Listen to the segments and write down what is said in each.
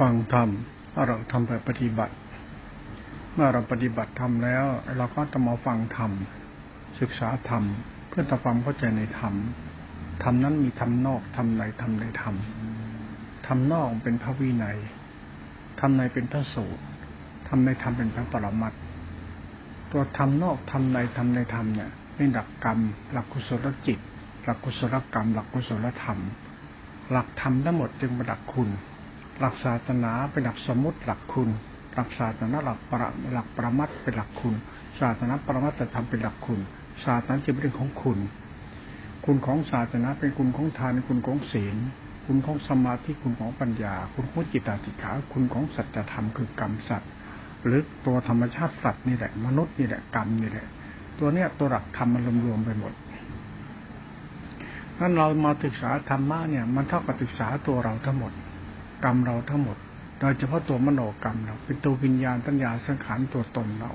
ฟังธรรมเราทำไปปฏิบัติ เมื่อเราปฏิบัติธรรมแล้ว เราก็จะมาฟังธรรมศึกษาธรรม เพื่อทำความเข้าใจในธรรมธรรมนั้นมีธรรมนอกธรรมในธรรมในธรรมธรรมนอกเป็นพระวินัยธรรมในเป็นพระสูตรธรรมในธรรมเป็นพระปรมัตตัวธรรมนอกธรรมในธรรมในธรรมเนี่ยเป็นหลักกรรม หลักกุศลจิต หลักกุศลกรรม หลักกุศลธรรม หลักธรรมทั้งหมดจึงป็นหลักคุณ หลักศาสนาเป็นหลักสมมติหลักคุณ หลักศาสนาหลักประหลักประมัดเป็นหลักคุณ ศาสนาประมัดจะทำเป็นหลักคุณ ศาสนาจะเป็นเรื่องของคุณ คุณของศาสนาเป็นคุณของทานคุณของศีล คุณของสมาธิคุณของปัญญา คุณของจิตตติขา คุณของสัจธรรมคือกรรมสัตว์หรือตัวธรรมชาติสัตว์นี่แหละ มนุษย์นี่แหละกรรมนี่แหละ ตัวเนี้ยตัวหลักธรรมมันรวมๆไปหมดนั้นเรามาศึกษาธรรมะเนี่ย มันเท่ากับศึกษาตัวเราทั้งหมด กรรมเราทั้งหมด โดยเฉพาะตัวมโนกรรมเราเป็นตัววิญญาณตัญญาสังขารตัวตนเรา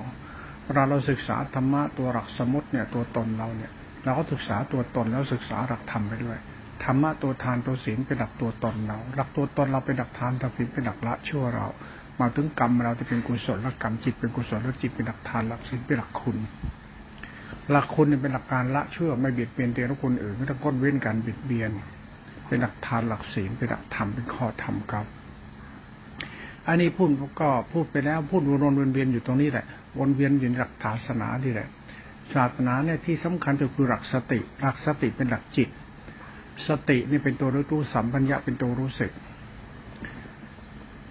เวลาเราศึกษาธรรมะตัวหลักสมมติเนี่ยตัวตนเราเนี่ยเราก็ศึกษาตัวตนแล้วศึกษาหลักธรรมไปด้วยธรรมะตัวทานตัวศีลเป็นหลักตัวตนเราหลักตัวตนเราเป็นหลักทานตัวศีลเป็นหลักละชั่วเรา มาถึงกรรมเราจะเป็นกุศลกรรมจิตเป็นกุศลจิตเป็นหลักทานหลักศีลเป็นหลักคุณหลักคุณเป็นหลักการละชั่วไม่เบียดเบียนเตียรคนอื่นไม่ต้องก้นเว้นการเบียดเบียน เป็นหลักทานหลักศีลเป็นหลักธรรมเป็นข้อธรรมครับ อันนี้พูดก็พูดไปแล้วพูดวนเวียนอยู่ตรงนี้แหละ วนเวียนอยู่ในหลักศาสนาที่แหละ ศาสนาเนี่ยที่สำคัญก็คือหลักสติ หลักสติเป็นหลักจิต สตินี่เป็นตัวรู้สัมปชัญญะเป็นตัวรู้สึก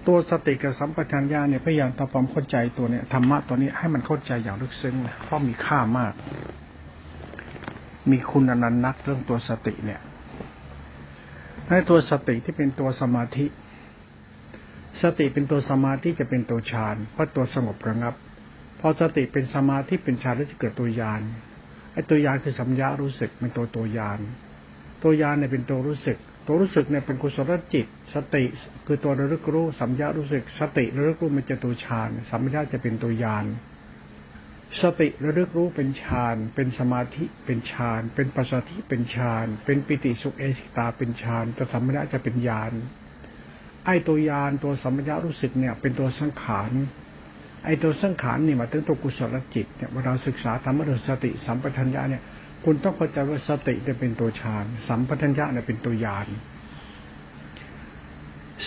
ตัวสติกับสัมปชัญญะเนี่ยพยายามทำความเข้าใจตัวเนี่ยธรรมะตัวนี้ให้มันเข้าใจอย่างลึกซึ้งเพราะมีค่ามากมีคุณอนันต์นักเรื่องตัวสติเนี่ย ในตัวสติที่เป็นตัวสมาธิ สติเป็นตัวสมาธิจะเป็นตัวฌานเพราะตัวสงบระงับ พอสติเป็นสมาธิเป็นฌานแล้วจะเกิดตัวยานไอ้ตัวยานคือสัมยารู้สึกเป็นตัวตัวยานตัวยานเนี่ยเป็นตัวรู้สึก ตัวรู้สึกเนี่ยเป็นกุศลจิต สติคือตัวระลึกรู้สัมยารู้สึก สติระลึกรู้มันจะตัวฌานสัมยาจะเป็นตัวยาน สติระลึกรู้เป็นฌาน เป็นสมาธิเป็นฌาน เป็นปัสสติเป็นฌาน เป็นปิติสุขเอสิตาเป็นฌานแต่สัมยาจะเป็นญาณ ไอ้ตัวยานตัวสัมปญารู้สึกเนี่ย เป็นตัวสังขาร ไอ้ตัวสังขารเนี่ยมาถึงตัวกุศลจิตเนี่ยเวลาศึกษาธรรมะสติสัมปทัญญาเนี่ย คุณต้องเข้าใจว่าสติจะเป็นตัวฌาน สัมปทัญญาเนี่ยเป็นตัวยาน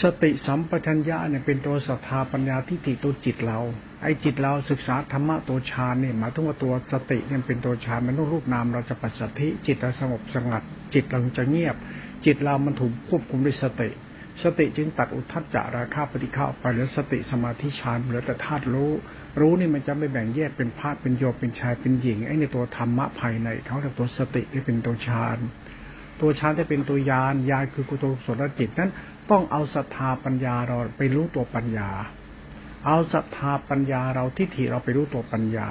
สติสัมปชัญญะเนี่ยเป็นตัวศรัทธาปัญญาทิฏฐิตัวจิตเรา ไอ้จิตเราศึกษาธรรมะตัวฌานเนี่ยหมายถึงว่าตัวสติเนี่ยเป็นตัวฌานมันต้องรูปนามเราจะปัสสัทธิจิตเราสงบสงัด จิตเราจะเงียบ จิตเรามันถูกควบคุมด้วยสติ สติจึงตัดอุทัจจาราคาปฏิฆาไปเหลือสติสมาธิฌานเหลือแต่ธาตุรู้ รู้นี่มันจะไม่แบ่งแยกเป็นพาดเป็นโยเป็นชายเป็นหญิงไอ้ในตัวธรรมะภายในเขาแต่ตัวสติที่เป็นตัวฌาน ตัวฌานที่เป็นตัวยานยานคือกุศลสนจิตนั้น ต้องเอาศรัทธาปัญญาเราไปรู้ตัวปัญญา เอาศรัทธาปัญญาเราทิฏฐิเราไปรู้ตัวปัญญา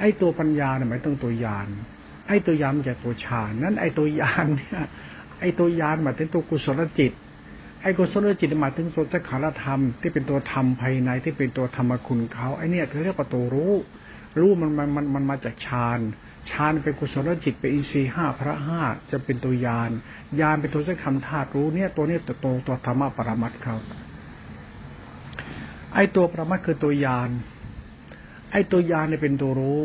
ไอ้ตัวปัญญาเนี่ยหมายถึงตัวยานไอ้ตัวยานมันจะตัวฌานนั้น ไอ้ตัวยานเนี่ยไอ้ตัวยานหมายถึงตัวกุศลจิตไอ้กุศลจิตหมายถึงโสตขารธรรมที่เป็นตัวธรรมภายในที่เป็นตัวธรรมคุณเขาไอ้นี่ยคือเรียกว่าตัวรู้ รู้มันมันมันมันมาจากฌาน ฌานเป็นกุศลจิตเป็นอินทรีห้าพระห้าจะเป็นตัวยานยานเป็นตัวสักคำธาตุรู้เนี่ยตัวนี้ตัวตัวตัวธรรมะปรมัตเขาไอตัวปรมัตคือตัวยานไอตัวยานเนี่ยเป็นตัวรู้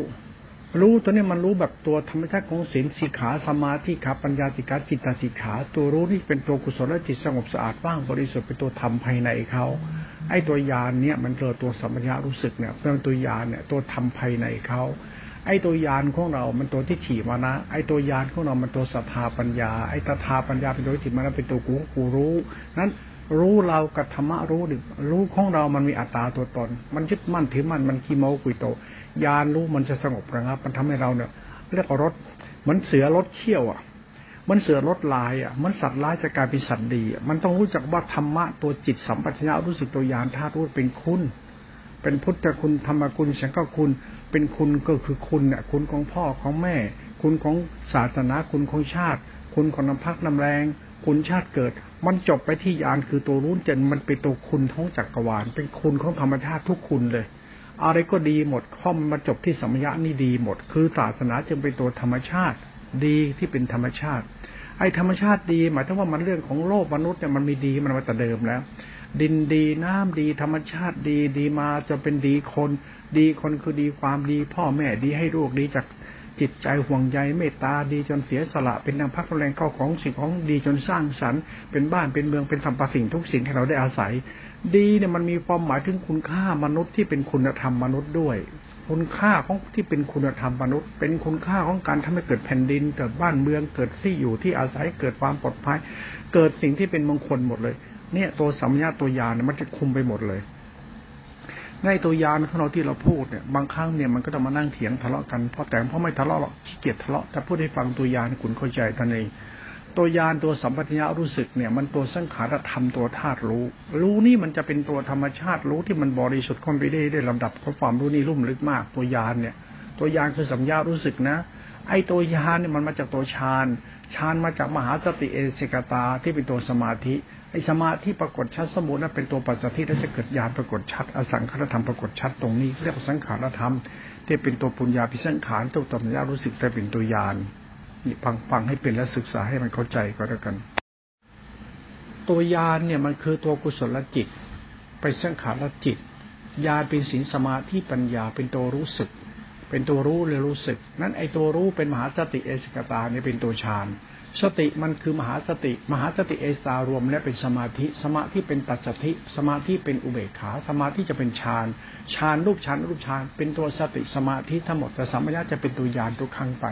รู้ตัวนี้มันรู้แบบตัวธรรมชาติของศีลสิกขาสมาธิขาปัญญาสิกขาจิตตสิกขา ตัวรู้นี่เป็นตัวกุศลจิตสงบสะอาดว่างบริสุทธิ์เป็นตัวธรรมภายในเขาไอ้ตัวยานเนี่ยมันเกิดตัวสัมปญารู้สึกเนี่ยเป็นตัวยานเนี่ยตัวธรรมภายในเขา ไอ้ตัวยานของเรา มันตัวที่ขี่มานะ ไอ้ตัวยานของเรา มันตัวศรัทธาปัญญา ไอ้ตถาปัญญาเป็นตัวที่มานะเป็นตัวกูกูรู้ นั้นรู้เรากับธรรมะรู้ดิรู้ของเรา มันมีอัตตาตัวตน มันยึดมั่นถือมั่น มันขี้โม้กุยโต ยานรู้มันจะสงบระงับ มันทำให้เราเนี่ยเรียกว่ารถมือนเสือรถเขี้ยวอะ มันเสือรถลายอะ มันสัตว์ร้ายจะกลายเป็นสัตว์ดี มันต้องรู้จักว่าธรรมะตัวจิตสัมปชัญญะรู้สึกตัวยานธาตุรู้เป็นคุณ เป็นพุทธคุณธรรมคุณสังฆคุณ เป็นคุณก็คือคุณเนี่ยคุณของพ่อของแม่ คุณของศาสนาคุณของชาติ คุณของน้ำพักน้ำแรง คุณชาติเกิด มันจบไปที่ยานคือตัวรู้จนมันเป็นตัวคุณท้องจักรวาล เป็นคุณของธรรมชาติทุกคุณเลย อะไรก็ดีหมดข้อมมาจบที่สมยะนี่ดีหมด คือศาสนาจึงเป็นตัวธรรมชาติดีที่เป็นธรรมชาติไอไอ้ธรรมชาติดี หมายถึงว่ามันเรื่องของโลกมนุษย์เนี่ยมันมีดีมันมาแต่เดิมแล้ว ดินดีน้ำดีธรรมชาติดีดีมาจะเป็นดีคน ดีคนคือดีความดี พ่อแม่ดีให้ลูกดีจากจิตใจห่วงใยเมตตาดีจนเสียสละ เป็นนางพักแรงเข้าของสิ่งของดีจนสร้างสรรค์เป็นบ้านเป็นเมืองเป็นสัมปสิ่งทุกสิ่งให้เราได้อาศัย ดีเนี่ยมันมีความหมายถึงคุณค่ามนุษย์ที่เป็นคุณธรรมมนุษย์ด้วย คุณค่าของที่เป็นคุณธรรมมนุษย์ เป็นคุณค่าของการทำให้เกิดแผ่นดิน เกิดบ้านเมืองเกิดที่อยู่ที่อาศัยเกิดความปลอดภัย เกิดสิ่งที่เป็นมงคลหมดเลย เนี่ยตัวสัมญาตัวยานมันจะคุมไปหมดเลย ในตัวยานของเราที่เราพูดเนี่ยบางครั้งเนี่ยมันก็ต้องมานั่งเถียงทะเลาะกันเพราะแต่เพราะไม่ทะเลาะหรอกขี้เกียจทะเลาะแต่พูดให้ฟังตัวยานคุณเข้าใจท่านเองตัวยานตัวสัมปัญญะรู้สึกเนี่ย มันตัวสังขารธรรมตัวธาตุรู้ รู้นี่มันจะเป็นตัวธรรมชาติรู้ที่มันบริสุทธิ์คนไปได้ได้ลำดับเพราะความรู้นี่ลุ่มลึกมากตัวยานเนี่ย ตัวยานคือสัมยารู้สึกนะ ไอ้ตัวยานเนี่ยมันมาจากตัวฌานฌานมาจากมหาสติเอเสกตาที่เป็นตัวสมาธิไอ้สมาธิปรากฏชัดสมุนนั้นเป็นตัวปัจจัยที่จะเกิดญาณปรากฏชัดอสังขารธรรมปรากฏชัดตรงนี้เรียกว่าสังขารธรรม ที่เป็นตัวปุญญาพิสังขารตัวตัมญารู้สึกแต่เป็นตัวญาณนี่ฟังฟังให้เป็นและศึกษาให้มันเข้าใจก็แล้วกัน ตัวญาณเนี่ยมันคือตัวกุศลจิต ไปสังขารจิตญาณเป็นสินสมาธิปัญญาเป็นตัวรู้สึก เป็นตัวรู้เลยรู้สึก นั้นไอตัวรู้เป็นมหาสติเอสกตาเนี่ยเป็นตัวฌานสติมันคือมหาสติ มหาสติเอสตารวมและเป็นสมาธิ สมาธิเป็นตัสติสมาธิเป็นอุเบกขา สมาธิจะเป็นฌานฌานรูปฌานรูปฌานเป็นตัวสติสมาธิทั้งหมดแต่สัมปชัญญะจะเป็นตัวยานทุกครั้งไป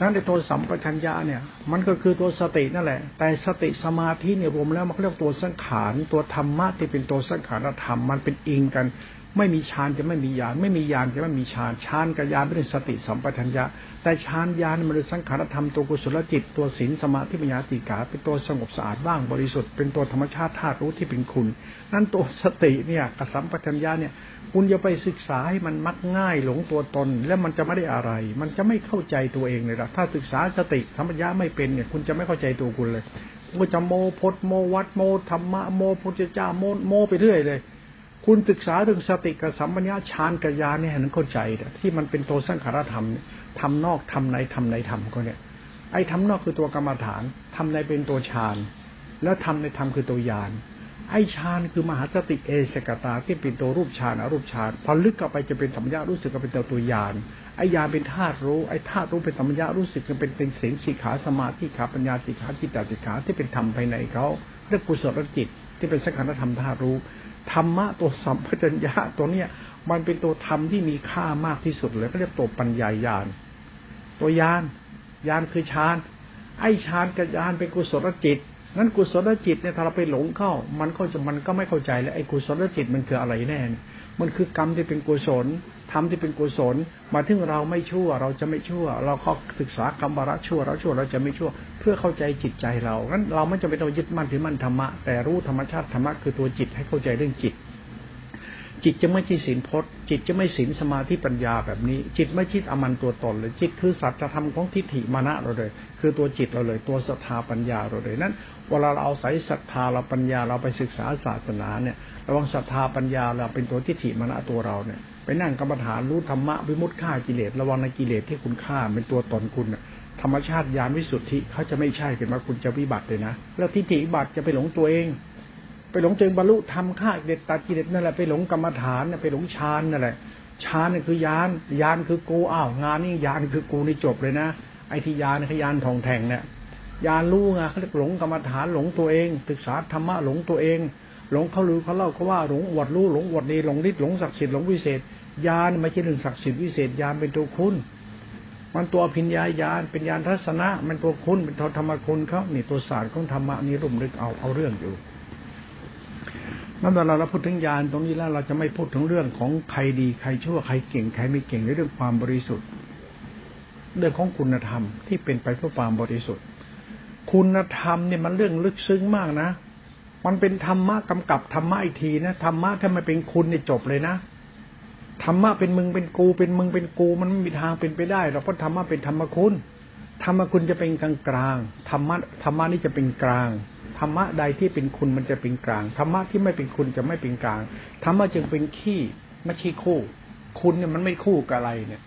นั้นในตัวสัมปชัญญะเนี่ย มันก็คือตัวสตินั่นแหละ แต่สติสมาธิเนี่ยรวมแล้วมันเรียกตัวสังขารตัวธรรมะที่เป็นตัวสังขารธรรมมันเป็นอิงกัน ไม่มีฌานจะไม่มีญาณไม่มีญาณจะไม่มีฌานฌานกับญาณเป็นสติสัมปชัญญะ แต่ฌานญาณมันเป็นสังขารธรรมตัวกุศลจิต ตัวศีลสมาธิปัญญาติกาเป็นตัวสงบสะอาดบ้างบริสุทธิ์เป็นตัวธรรมชาติธาตุรู้ที่เป็นคุณ นั่นตัวสติเนี่ยกับสัมปชัญญะเนี่ยคุณจะไปศึกษาให้มันมักง่ายหลงตัวตน แล้วมันจะไม่ได้อะไร มันจะไม่เข้าใจตัวเองเลยละถ้าศึกษาสติสัมปชัญญะไม่เป็นเนี่ยคุณจะไม่เข้าใจตัวคุณเลยคุณจะโมพดโมวัดโมธรรมะโมพุทธเจ้าโมโมไปเรื่อยเลย คุณศึกษาเรื่องสติกับสัมปัญญาฌานกัญญาเนี่ยนั้นเข้าใจที่มันเป็นตัวสังขารธรรมทำนอกทำในทำในทำก็เนี่ย ไอ้ทำนอกคือตัวกรรมฐานทำในเป็นตัวฌานแล้วทำในธรรมคือตัวยานไอ้ฌานคือมหาสติเอสกตาที่เป็นตัวรูปฌานอรูปฌานพอลึกเข้าไปจะเป็นสัมญารู้สึกก็เป็นตัวตัวยานไอ้ยานเป็นธาตุรู้ไอ้ธาตุรู้เป็นสัมญารู้สึกก็เป็นเป็นเสียงสีขาสมาธิขาปัญญาสิขาจิตตสิขาที่เป็นธรรมภายในเขาเรียกกุศลจิตที่เป็นสังขารธรรมธาตุรู้ ธรรมะตัวสัมปชัญญะตัวเนี้ยมันเป็นตัวธรรมที่มีค่ามากที่สุดเลยเขาเรียกตัวปัญญายาน ตัวยานยานคือฌานไอฌานกับยานเป็นกุศลจิตนั้นกุศลจิตเนี่ยถ้าเราไปหลงเข้า มันก็จะมันก็ไม่เข้าใจแล้วไอ้กุศลจิตมันคืออะไรแน่ มันคือกรรมที่เป็นกุศล ทำที่เป็นกุศล มาถึงเราไม่ชั่ว เราจะไม่ชั่ว เราก็ศึกษากรรมระชั่วเราชั่วเราจะไม่ชั่ว เพื่อเข้าใจจิตใจเรางั้นเราไม่จำเป็นต้องยึดมั่นถือมั่นธรรมะแต่รู้ธรรมชาติธรรมะคือตัวจิตให้เข้าใจเรื่องจิต จิตจะไม่ใช่ศีลพจน์ จิตจะไม่ศีลสมาธิปัญญาแบบนี้ จิตไม่คิดอมันตัวตนเลยจิตคือสัจธรรมของทิฏฐิมานะเราเลย คือตัวจิตเราเลย ตัวศรัทธาปัญญาเราเลยนั้นเวลาเราเอาใส่ศรัทธาเราปัญญาเราไปศึกษาศาสนาเนี่ยระวังศรัทธาปัญญาเราเป็นตัวทิฏฐิมานะตัวเราเนี่ย ไปนั่งกรรมฐานรู้ธรรมะวิมุตติฆ่ากิเลสระวังในกิเลสที่คุณฆ่าเป็นตัวตนคุณธรรมชาติญาณวิสุทธิเขาจะไม่ใช่เป็นว่าคุณจะวิบัติเลยนะแล้วทิฏฐิบัติจะไปหลงตัวเอง ไปหลงตัวเองบรรลุธรรมฆ่ากิเลสตัดกิเลสนั่นแหละไปหลงกรรมฐานไปหลงฌานนั่นแหละฌานนี่คือยานยานคือกูอ้าวงานนี่ยานคือกูนี่จบเลยนะไอ้ที่ยานคือยานทองแทงเนี่ยยานรู้ไงเขาเรียกหลงกรรมฐานหลงตัวเอง ศึกษาธรรมะหลงตัวเอง หลงเขาลือเขาเล่าเขาว่าหลงอวดรู้หลงอวดดีหลงฤทธิ์หลงศักดิ์สิทธิ์หลงวิเศษญาณไม่ใช่เรื่องศักดิ์สิทธิ์วิเศษญาณเป็นตัวคุณ มันตัวพิญญาญาณเป็นญาณทัศนะ มันตัวคุณเป็นธรรมคุณเขานี่ตัวศาสตร์ของธรรมะนี่รุ่มลึกเอาเอาเรื่องอยู่นั่นเวลาเราพูดถึงญาณตรงนี้แล้วเราจะไม่พูดถึงเรื่องของใครดีใครชั่วใครเก่งใครไม่เก่งในเรื่องความบริสุทธิ์ เรื่องของคุณธรรมที่เป็นไปเพื่อความบริสุทธิ์ คุณธรรมเนี่ยมันเรื่องลึกซึ้งมากนะ มันเป็นธรรมะกำกับธรรมะอีกทีนะธรรมะถ้ามันเป็นคุณเนี่ยจบเลยนะธรรมะเป็นมึงเป็นกูเป็นมึงเป็นกู มันไม่มีทางเป็นไปได้หรอกเพราะธรรมะเป็นธรรมคุณธรรมคุณจะเป็นกลางกลางธรรมะธรรมะนี่จะเป็นกลางธรรมะใดที่เป็นคุณมันจะเป็นกลางธรรมะที่ไม่เป็นคุณจะไม่เป็นกลางธรรมะจึงเป็นขี้ไม่ใช่คู่ คุณเนี่ยมันไม่คู่กับอะไรเนี่ย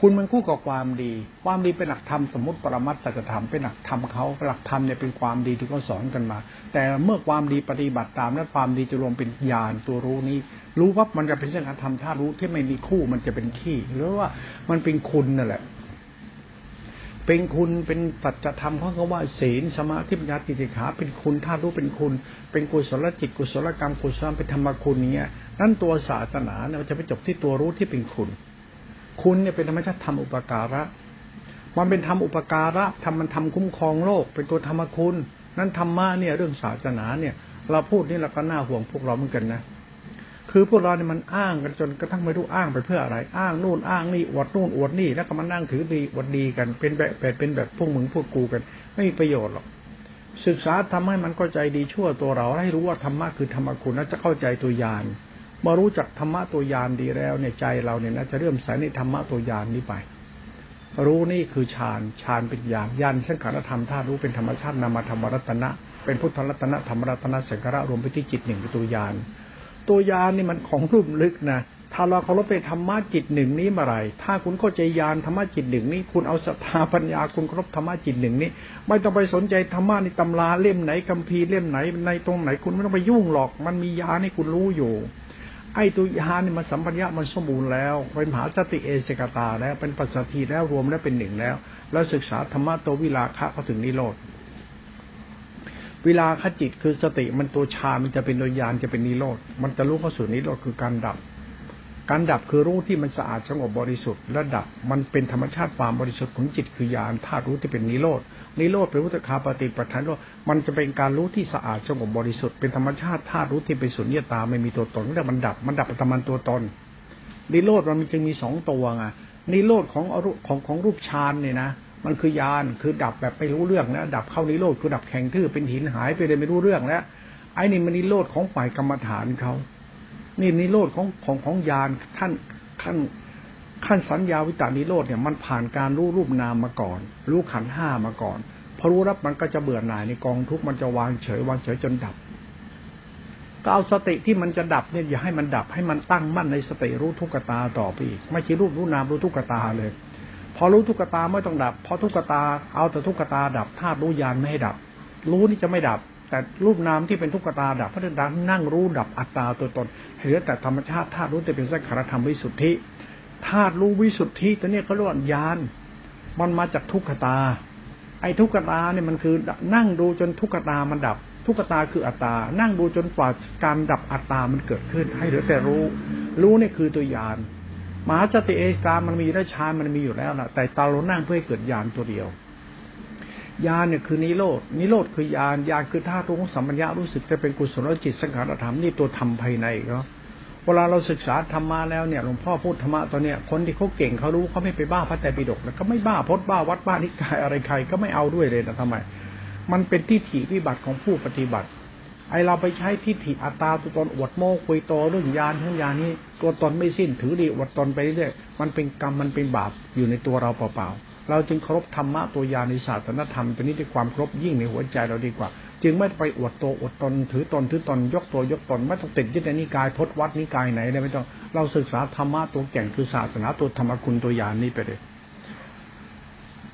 คุณมันคู่กับความดี ความดีเป็นหลักธรรมสมมติปรมัตสัจธรรมเป็นหลักธรรมเขาหลักธรรมเนี่ยเป็นความดีที่เขาสอนกันมา แต่เมื่อความดีปฏิบัติตามแล้วความดีจะรวมเป็นญาณตัวรู้นี้ รู้ว่ามันจะเป็นเรื่องธรรมธาตุรู้ที่ไม่มีคู่มันจะเป็นขี้หรือว่ามันเป็นคุณนั่นแหละ เป็นคุณเป็นปัจจธรรมเขาก็ว่าศีลสมาธิปัญญาติติขา เป็นคุณธาตุรู้เป็นคุณ เป็นกุศลจิตกุศลกรรมกุศลเป็นธรรมคุณเนี้ยนั่นตัวศาสนาเนี่ยจะไปจบที่ตัวรู้ที่เป็นคุณ คุณเนี่ยเป็นธรรมชาติทำอุปการะ มันเป็นทำอุปการะทำมันทำคุ้มครองโลก เป็นตัวธรรมคุณ นั้นธรรมะเนี่ย เรื่องศาสนาเนี่ย เราพูดนี่เราก็น่าห่วงพวกเราเหมือนกันนะคือพวกเราเนี่ยมันอ้างกันจนกระทั่งไม่รู้อ้างไปเพื่ออะไร อ้างนู่นอ้างนี่อวดนู่นอวดนี่แล้วก็มานั่งถือดีอวดดีกัน เป็นแบบเป็นแบบพวกมึงพวกกูกัน ไม่มีประโยชน์หรอกศึกษาทำให้มันเข้าใจดีชั่วตัวเราให้รู้ว่าธรรมะคือธรรมคุณแล้วจะเข้าใจตัวยาน มารู้จักธรรมะตัวยานดีแล้วเนี่ยใจเราเนี่ยนะจะเริ่มใส่ในธรรมะตัวยานนี้ไป รู้นี่คือฌานฌานเป็นญาณญาณสังขารธรรมธาตุรู้เป็นธรรมชาตินามธรรมรัตนะ เป็นพุทธรัตนะธรรมรัตนะสังขารรวมไปที่จิตหนึ่งเป็นตัวยานตัวยานนี่มันของรูปลึกนะถ้าเราเคารพไปธรรมะจิตหนึ่งนี้มาไรถ้าคุณเข้าใจญาณธรรมะจิตหนึ่งนี้ คุณเอาศรัทธาปัญญาคุณเคารพธรรมะจิตหนึ่งนี้ ไม่ต้องไปสนใจธรรมะในตำราเล่มไหนคัมภีร์เล่มไหนในตรงไหนคุณไม่ต้องไปยุ่งหรอก มันมีญาให้คุณรู้อยู่ ไอ้ตัวยานี่มันสัมปัญญะมันสมบูรณ์แล้ว เป็นมหาสติเอเสกตาแล้ว เป็นปัจสถีแล้วรวมแล้วเป็นหนึ่งแล้ว แล้วศึกษาธรรมะตัววิลาคะเขาถึงนิโรธวิลาคจิตคือสติมันตัวชา มันจะเป็นโดยยานจะเป็นนิโรธ มันจะรู้เข้าสู่นิโรธคือการดับ การดับคือรู้ที่มันสะอาดสงบบริสุทธิ์และดับ มันเป็นธรรมชาติความบริสุทธิ์ของจิตคือยานธาตุรู้ที่เป็นนิโรธ นิโรธเป็นวุตคาปฏิปทานโลมันจะเป็นการรู้ที่สะอาดสงบบริสุทธิ์เป็นธรรมชาติธาตุรู้ที่เป็นสุญญตาไม่มีตัวตนแต่มันดับมันดับประมันตัวตนนิโรธมันจึงมีสองตัวไงนิโรธของอรุของของรูปฌานเนี่ยนะมันคือยานคือดับแบบไม่รู้เรื่องนะดับเข้านิโรธคือดับแข็งทื่อเป็นหินหายไปเลยไม่รู้เรื่องแล้วไอ้นี่มันนิโรธของฝ่ายกรรมฐานเขานี่นิโรธของของของยานท่านขั้น ขั้นสัญญาวิตานิโรธเนี่ยมันผ่านการรู้รูปนามมาก่อน รู้ขันห้ามาก่อนพอรู้รับมันก็จะเบื่อหน่ายในกองทุกมันจะวางเฉยวางเฉยจนดับ ก็เอาสติที่มันจะดับเนี่ยอย่าให้มันดับให้มันตั้งมั่นในสติรู้ทุกตาต่อไปอีก ไม่ใช่รูปรู้นามรู้ทุกตาเลย พอรู้ทุกตาไม่ต้องดับ พอทุกตาเอาแต่ทุกตาดับธาตุรู้ยานไม่ให้ดับ รู้นี่จะไม่ดับ แต่รูปนามที่เป็นทุกตาดับพระดังนั่งรู้ดับอัตตาตัวตนเหลือแต่ธรรมชาติธาตุรู้จะเป็นสังขารธรรมวิสุทธิ ธาตุรู้วิสุทธิตัวนี้เขาเรียกว่ายานมันมาจากทุกขตา ไอ้ทุกขตาเนี่ยมันคือนั่งดูจนทุกขตามันดับ ทุกขตาคืออัตตา นั่งดูจนกว่าการดับอัตตามันเกิดขึ้น ให้เหลือแต่รู้ รู้เนี่ยคือตัวยานมหาจติเอกามันมีได้ชานมันมีอยู่แล้วนะแต่ตาเรานั่งเพื่อให้เกิดยานตัวเดียวยานเนี่ยคือนิโรดนิโรธคือยานยานคือธาตุรู้สัมปัญญารู้สึกจะเป็นกุศลจิตสังขารธรรมนี่ตัวธรรมภายในเขา เวลาเราศึกษาธรรมาแล้วเนี่ยหลวงพ่อพูดธรรมะตอนเนี้ยคนที่เขาเก่งเขารู้เขาไม่ไปบ้าพระแต่ปิฎกแล้วก็ไม่บ้าพดบ้าวัดบ้านิกายอะไรใครก็ไม่เอาด้วยเลยนะทำไม มันเป็นทิฏฐิวิบัติของผู้ปฏิบัติ ไอเราไปใช้ทิฏฐิอัตตาตัวตนอวดโม้คุยโตเรื่องยานทั้งยานนี้ตัวตนไม่สิ้นถือดีอวดตนไปเรื่อยมันเป็นกรรมมันเป็นบาปอยู่ในตัวเราเปล่าๆเราจึงเคารพธรรมะตัวยานในศาสนธรรมตัวนี้ด้วยความครบยิ่งในหัวใจเราดีกว่า จึงไม่ไปอวดโตอวดตนถือตนถือตนยกตัวยกตนไม่ต้องติดยึดในนิกายพจนวัดนิกายไหนเลยไม่ต้องเราศึกษาธรรมะตัวแก่งคือศาสนาตัวธรรมคุณตัวยานนี้ไปเลย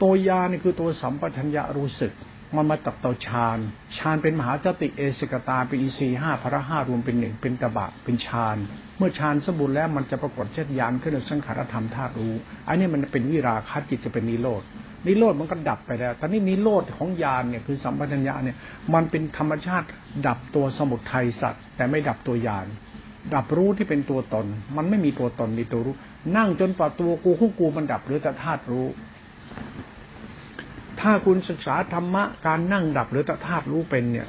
ตัวยานี่คือตัวสัมปชัญญะรู้สึก มันมาตับเตาฌานฌานเป็นมหาจติเอสกตาเป็นอีสีห้าพระห้ารวมเป็นหนึ่งเป็นตบะเป็นฌานเมื่อฌานสมบูรณ์แล้วมันจะปรากฏเช่นยานขึ้นในสังขารธรรมธาตุรู้ อันนี้มันเป็นวิราคาจิตจะเป็นนิโรธ นิโรธมันก็ดับไปแล้วตอนนี้นิโรธของญาณเนี่ยคือสัมปชัญญะเนี่ย มันเป็นธรรมชาติดับตัวสมุทัยสัตว์ แต่ไม่ดับตัวญาณดับรู้ที่เป็นตัวตน มันไม่มีตัวตนมีตัวรู้ นั่งจนป่าตัวกูคู่กูมันดับหรือแต่ธาตุรู้ ถ้าคุณศึกษาธรรมะการนั่งดับหรือแต่ธาตุรู้เป็นเนี่ย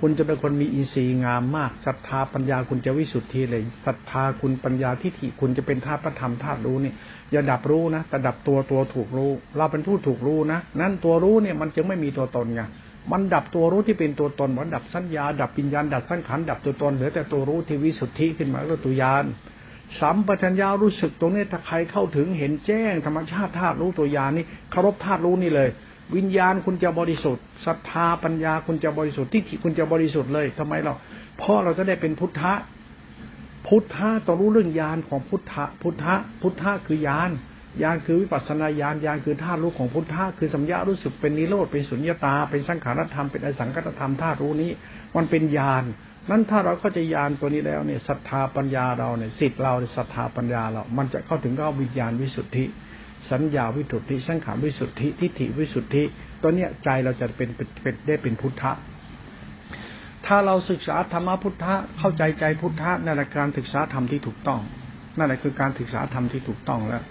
คุณจะเป็นคนมีอินทรีย์งามมากศรัทธาปัญญาคุณจะวิสุทธิเลยศรัทธาคุณปัญญาทิฏฐิคุณจะเป็นธาตุพระธรรมธาตุรู้นี่ อย่าดับรู้นะแต่ดับตัวตัวถูกรู้ เราเป็นผู้ถูกรู้นะนั่นตัวรู้เนี่ยมันจึงไม่มีตัวตนไงมันดับตัวรู้ที่เป็นตัวตนมันดับสัญญา ดับปิญญาดับสังขารดับตัวตนเหลือแต่ตัวรู้ที่วิสุทธิขึ้นมาก็ตัวยานสัมปชัญญารู้สึกตรงนี้ถ้าใครเข้าถึงเห็นแจ้งธรรมชาติธาตุรู้ตัวยานนี่เคารพธาตุรู้นี่เลย วิญญาณคุณจะบริสุทธิ์ศรัทธาปัญญาคุณจะบริสุทธิ์ที่คุณจะบริสุทธิ์เลยทำไมเราเพราะเราจะได้เป็นพุทธะ พุทธะต้องรู้เรื่องญาณของพุทธะ พุทธะ พุทธะคือยานญาณคือวิปัสสนาญาณญาณคือธาตุรู้ของพุทธะคือสัญญารู้สึกเป็นนิโรธเป็นสุญญตา เป็นสังขารธรรมเป็นอสังขตธรรมธาตุรู้นี้ มันเป็นญาณนั้นถ้าเราก็จญาณตัวนี้แล้วเนี่ยศรัทธาปัญญาเราเนี่ยสิทธิ์เราศรัทธาปัญญาเรา มันจะเข้าถึงก็วิญญาณวิสุทธิ สัญญาวิสุทธิ สังขารวิสุทธิทิฏฐิวิสุทธิ ตัวเนี้ยใจเราจะเป็นเป็นได้เป็นพุทธะ ถ้าเราศึกษาธรรมพุทธะเข้าใจใจพุทธะนั่นแหละการศึกษาธรรมที่ถูกต้อง นั่นแหละคือการศึกษาธรรมที่ถูกต้องแล้ว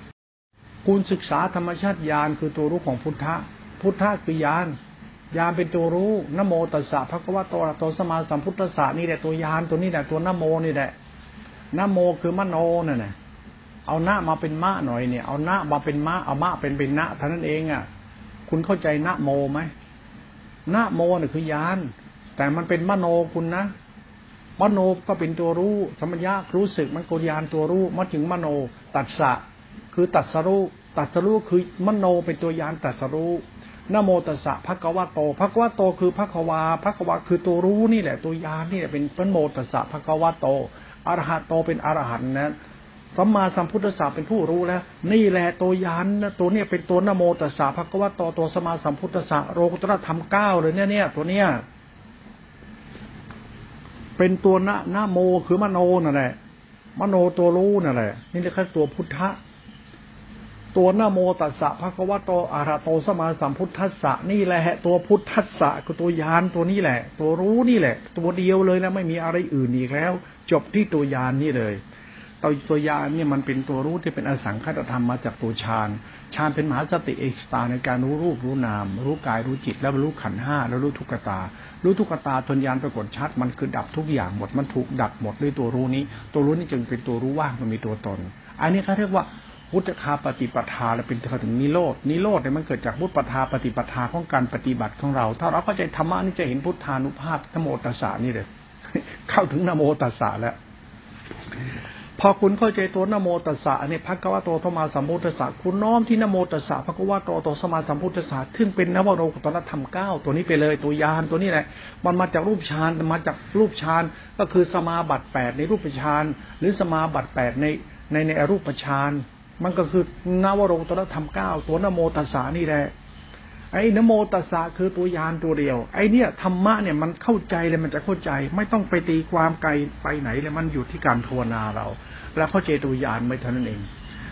คุณศึกษาธรรมชาติญาณคือตัวรู้ของพุทธะ พุทธะคือญาณญาณเป็นตัวรู้นโมตัสสะพระกวะโตอะโตสมาสัมพุทธะนี่แหละตัวญาณตัวนี้แหละตัวนโมนี่แหละนโมคือมโนนั่นแหละเอาหน้ามาเป็นมะหน่อยเนี่ย เอาหน้ามาเป็นมะเอามะเป็นเป็นณเท่านั้นเองอะ คุณเข้าใจนโมไหมนโมนี่คือยาน แต่มันเป็นมโนคุณนะ มโนก็เป็นตัวรู้สมัญญารู้สึกมันโกยานตัวรู้มาถึงมโน ตัสสะ คือตัดสรู้ตัดสรู้คือมโนเป็นตัวยานตัดสรู้นโมตัสสะภะควะโตภะควะโตคือภะควาภะควะคือตัวรู้นี่แหละ ตัวยานนี่แหละเป็นพระโมตัสสะภะควะโตอรหัตโตเป็นอรหันต์นะสัมมาสัมพุทธศาสเป็นผู้รู้แล้ว นี่แหละตัวยานนะตัวเนี้ยเป็นตัวนโมตัสสะภะควะโตตัวสมาสัมพุทธศาโลกุตรธรรมเก้าเลยเนี่ยเนี่ยตัวเนี้ย เป็นตัวนะนะโมคือมโนนั่นแหละ มโนตัวรู้นั่นแหละ นี่เรียกตัวพุทธะตัวนโมตัสสะพระกวะโตอาราโตสมาสัมพุทธัสสะนี่แหละ ตัวพุทธัสสะคือตัวยานตัวนี้แหละ ตัวรู้นี่แหละ ตัวเดียวเลยนะไม่มีอะไรอื่นอีกแล้ว จบที่ตัวยานนี่เลยตัวตัวยานเนี่ยมันเป็นตัวรู้ที่เป็นอสังขตธรรมมาจากตัวฌานฌานเป็นมหาสติเอกสตาในการรู้รูปรู้นาม รู้กายรู้จิตแล้วรู้ขันห้าแล้วรู้ทุกตา รู้ทุกตาทนยานปรากฏชัด มันคือดับทุกอย่างหมด มันถูกดับหมดด้วยตัวรู้นี้ ตัวรู้นี้จึงเป็นตัวรู้ว่างมันมีตัวตน อันนี้เขาเรียกว่าพุทธคาปฏิปทาและเป็นถึงนิโรดนิโรธเนี่ยมันเกิดจากพุทธปทาปฏิปทาของการปฏิบัติของเรา ถ้าเราเข้าใจธรรมะนี่จะเห็นพุทธานุภาพนโมตัสสานี่เลยเข้าถึงนโมตัสสาแล้ว พอคุณเข้าใจตัวนโมตัสสะเนี่ยพระกวาโตธมาสัมพุทธสะคุณน้อมที่นโมตัสสะพระกวาโตโตสมาสัมพุทธสะซึ่งเป็นนวโรกุตรธรรมเก้าตัวนี้ไปเลยตัวยานตัวนี้แหละมันมาจากรูปฌานมาจากรูปฌานก็คือสมาบัติแปดในรูปฌานหรือสมาบัติแปดในในในอรูปฌานมันก็คือนวโรกุตรธรรมเก้าตัวนโมตัสสะนี่แหละ ไอ้นโมตัสสะคือตัวยานตัวเดียว ไอ้เนี่ยธรรมะเนี่ยมันเข้าใจเลยมันจะเข้าใจ ไม่ต้องไปตีความไกลไปไหนเลยมันอยู่ที่การภาวนาเรา แล้วเข้าใจตัวยานไม่เท่านั้นเอง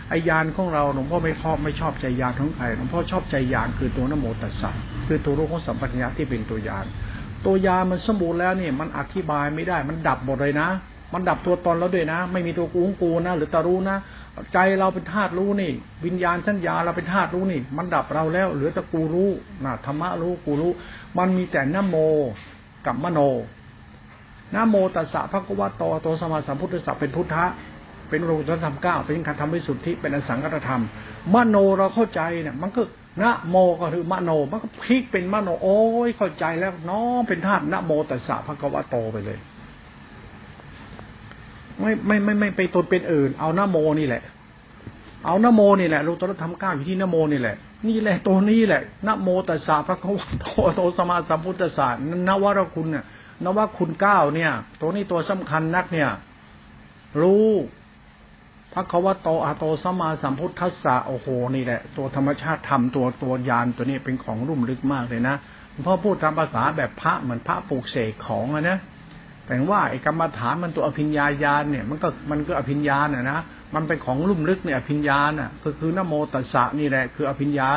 ไอ้ยานของเราหลวงพ่อไม่ชอบไม่ชอบใจยานของใครหลวงพ่อชอบใจยานคือตัวนโมตัสสะคือตัวรู้ของสัมปัญญาที่เป็นตัวยานตัวยานมันสมบูรณ์แล้วเนี่ยมันอธิบายไม่ได้มันดับหมดเลยนะ มันดับตัวตนแล้วด้วยนะ ไม่มีตัวกูงกูนะหรือตารู้นะใจเราเป็นธาตุรู้นี่ วิญญาณชัญญาเราเป็นธาตุรู้นี่ มันดับเราแล้ว เหลือแต่กูรู้นะธรรมะรู้กูรู้ มันมีแต่นโมกับมโนนโมตัสสะพระกวาโตโตสมาสัมพุทธสัพเป็นพุทธะเป็นรูปธรรมเก้าเป็นการทำวิสุทธิเป็นอสังกัตธรรม มโนเราเข้าใจเนี่ย มันก็นะโมก็คือมโนมันก็พลิกเป็นมโนโอ้ยเข้าใจแล้วน้องเป็นธาตุนโมตัสสะพระกวาโตไปเลย ไม่ไม่ไม่ไม่ไปตนเป็นอื่น เอาหน้าโมนี่แหละ เอาหน้าโมนี่แหละรูตรธรรมก้าอยู่ที่หน้าโมนี่แหละ นี่แหละตัวนี้แหละหน้าโมตัสสะพระควโตโตสมาสัมพุทธศาสตร์นวรคุณเนี่ยนวคุณเก้าเนี่ย ตัวนี้ตัวสำคัญนักเนี่ย รู้พระควโตอาโตสมาสัมพุทธัสสะโอ้โหนี่แหละ ตัวธรรมชาติธรรมตัวตัวยานตัวนี้เป็นของรุ่มลึกมากเลยนะพ่อพูดตามภาษาแบบพระเหมือนพระปลูกเสกของอะนะ แต่ว่าไอ้กรรมฐานมันตัวอภิญญาญาณเนี่ยมันก็มันก็อภิญญาเนี่ยนะมันเป็นของลุ่มลึกเนี่ยอภิญญาน่ะก็คือนโมตัสสะนี่แหละคืออภิญญา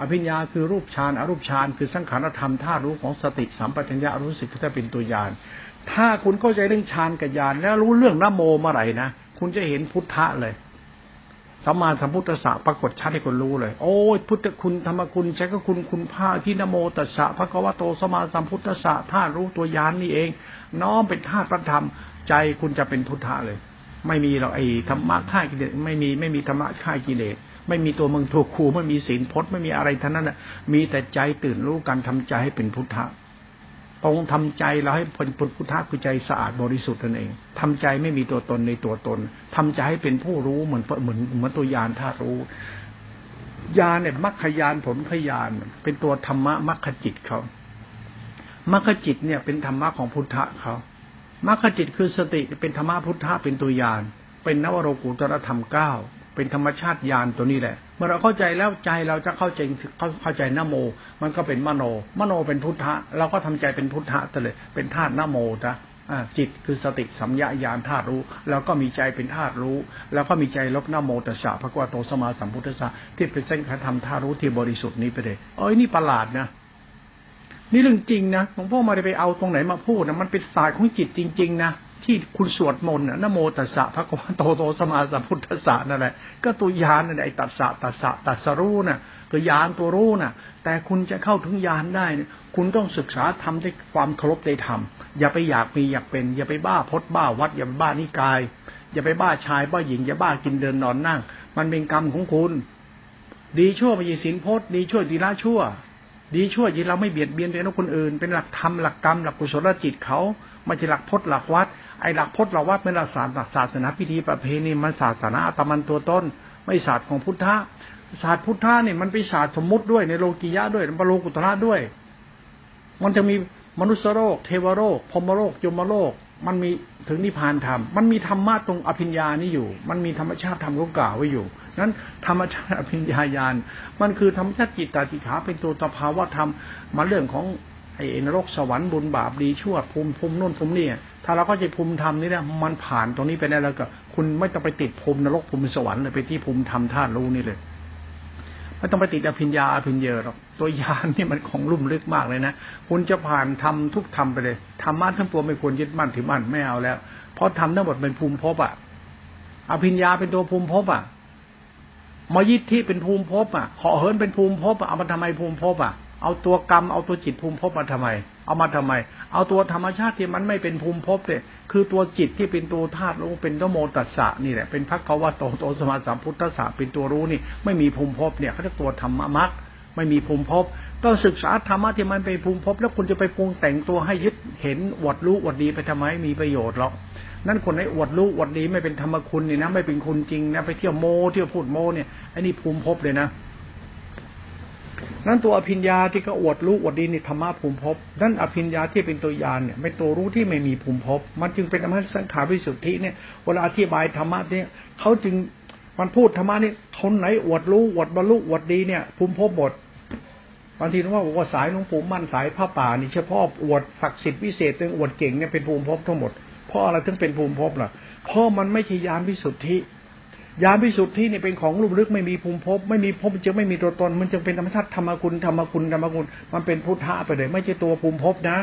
อภิญญาคือรูปฌานอรูปฌานคือสังขารธรรมท่ารู้ของสติสัมปชัญญะรู้สึกถ้าเป็นตัวญาณถ้าคุณเข้าใจเรื่องฌานกับญาณแล้วรู้เรื่องนโมเมื่อไหร่นะคุณจะเห็นพุทธะเลย สัมมาสัมพุทธะปรากฏชัดให้คนรู้เลย โอ้ยพุทธคุณธรรมคุณใช้ก็คุณคุณพระที่นโมตัสสะพระกวาโตสัมมาสัมพุทธะธารู้ตัวยานนี่เอง น้อมเป็นธาตุพระธรรม ใจคุณจะเป็นพุทธะเลย ไม่มีหรอกไอ้ธรรมะข่ายกิเลสไม่มีไม่มีธรรมะข่ายกิเลสไม่มีตัวมึงถูกครูไม่มีศีลพจน์ไม่มีอะไรทั้งนั้นอะมีแต่ใจตื่นรู้การทำใจให้เป็นพุทธะ ตรงทำใจเราให้เป็นพุทธะคือใจสะอาดบริสุทธิ์นั่นเองทำใจไม่มีตัวตนในตัวตนทำใจให้เป็นผู้รู้เหมือนเหมือนเหมือนตัวยานธาตุรู้ยานเนี่ยมรรคยานผลขยาน เป็นตัวธรรมะมรรคจิตเขามรรคจิตเนี่ยเป็นธรรมะของพุทธะเขามรรคจิตคือสติเป็นธรรมะพุทธะเป็นตัวยานเป็นนวโรกุตรธรรมเก้าเป็นธรรมชาติยานตัวนี้แหละ เมื่อเราเข้าใจแล้วใจเราจะเข้าใจเข้าใจนโม มันก็เป็นมโน มโนเป็นพุทธะเราก็ทำใจเป็นพุทธะแต่เลยเป็นธาตุนโมนะจิตคือสติสัมยาญาณธาตุรู้ แล้วก็มีใจเป็นธาตุรู้ แล้วก็มีใจลบหน้าโมตสสะพระกวาโตสมาสัมพุทธะที่เป็นเส้นธรรมธาตุรู้ที่บริสุทธิ์นี้ไปเลยเอ้ยนี่ประหลาดนะนี่เรื่องจริงนะหลวงพ่อมาได้ไปเอาตรงไหนมาพูดนะมันเป็นศาสตร์ของจิตจริง ๆ นะ ที่คุณสวดมนต์นะโมตัสสะพระกวาโตโตสมาสัมพุทธัสสะนั่นแหละก็ตัวยานนั่นไอ้ตัสสะตัสสะตัสสรู้น่ะตัวยานตัวรู้น่ะ แต่คุณจะเข้าถึงยานได้เนี่ยคุณต้องศึกษาทำด้วยความเคารพในธรรมอย่าไปอยากมีอยากเป็น อย่าไปบ้าพดบ้าวัดอย่าไปบ้านิกาย อย่าไปบ้าชายบ้าหญิงอย่าบ้ากินเดินนอนนั่ง มันเป็นกรรมของคุณ ดีชั่วไม่ใช่สินพจน์ดีชั่วดีละชั่ว ดีชั่วที่เราไม่เบียดเบียนตัวเองคนอื่น เป็นหลักธรรมหลักกรรมหลักกุศลจิตเขา ไม่ใช่หลักพจน์หลักวัดไอ้หลักพจน์หลักวัดเป็นหลักศาสนาศาสนาพิธีประเพณีมันศาสนาตมันตัวต้น ไม่ศาสตร์ของพุทธะศาสตร์พุทธะเนี่ยมันเป็นศาสตร์สมมุติด้วยในโลกียะด้วยในปโลกุตระด้วย มันจะมีมนุษยโลกเทวโลกพรมโลกยมโลก มันมีถึงนิพพานธรรม มันมีธรรมะตรงอภิญญานี่อยู่ มันมีธรรมชาติธรรมก็กล่าวไว้อยู่ นั้นธรรมชาติอภิญญาญาณ มันคือธรรมชาติจิตตาติขาเป็นตัวตภาวะธรรม มาเรื่องของ ไอ้นรกสวรรค์บุญบาปดีชั่วภูมิภูมินู่นภูมินี่ถ้าเราก็จะภูมิธรรมนี่นะมันผ่านตรงนี้ไปได้แล้วก็คุณไม่ต้องไปติดภูมินรกภูมิสวรรค์เลยไปที่ภูมิธรรมธาตุรู้นี่เลยไม่ต้องไปติดอภิญญาอภิญเยหรอกตัวยานนี่มันของลุ่มลึกมากเลยนะคุณจะผ่านทำทุกทำไปเลยธรรมะทั้งปวงไม่ควรยึดมั่นถือมั่นไม่เอาแล้ว เพราะทำทั้งหมดเป็นภูมิภพอะอภิญญาเป็นตัวภูมิภพอะมายิทธิเป็นภูมิภพอะขอเหินเป็นภูมิภพอะเอามาทำไมภูมิภพอะ เอาตัวกรรมเอาตัวจิตภูมิภพมาทำไม เอามาทำไม เอาตัวธรรมชาติที่มันไม่เป็นภูมิภพเนี่ยคือตัวจิตที่เป็นตัวธาตุรู้เป็นตัวโมตัสสะนี่แหละเป็นพักเขาว่าโตโตสมาสัมพุทธสะเป็นตัวรู้นี่ ไม่มีภูมิภพเนี่ยเขาเรียกตัวธรรมมรรคไม่มีภูมิภพต้องศึกษาธรรมะที่มันเป็นภูมิภพแล้วคุณจะไปปรุงแต่งตัวให้ยึดเห็นอวดรู้อวดดีไปทำไมมีประโยชน์หรอกนั่นคนไหนอวดรู้อวดดีไม่เป็นธรรมคุณนี่นะไม่เป็นคุณจริงนะไปเที่ยวโมเที่ยวพูดโมเนี่ยไอ้นี่ภูมิภพเลยนะ นั้นตัวอภิญญาที่เขาอวดรู้อวดดีนี่ธรรมะภูมิภพนั่นอภิญญาที่เป็นตัวยานเนี่ยเป็นตัวรู้ที่ไม่มีภูมิภพมันจึงเป็นธรรมะสังขารวิสุทธิเนี่ยเวลาอธิบายธรรมะเนี่ยเขาจึงมันพูดธรรมะนี่คนไหนอวดรู้อวดบรรลุอวดดีเนี่ย ภูมิภพหมดบางทีนึกว่าบอกว่าสายหลวงปู่มั่นสายผ้าป่านี่เฉพาะอวดศักดิ์สิทธิ์พิเศษตึงอวดเก่งเนี่ยเป็นภูมิภพทั้งหมดเพราะอะไรถึงเป็นภูมิภพล่ะเพราะมันไม่ใช่ยานวิสุทธิ ยานพิสุทธิ์ที่นี่เป็นของรูปลึกไม่มีภูมิภพไม่มีภพจึงไม่มีตัวตน มันจึงเป็นธรรมชาติธรรมคุณธรรมคุณธรรมคุณ มันเป็นพุทธะไปเลย ไม่ใช่ตัวภูมิภพนะ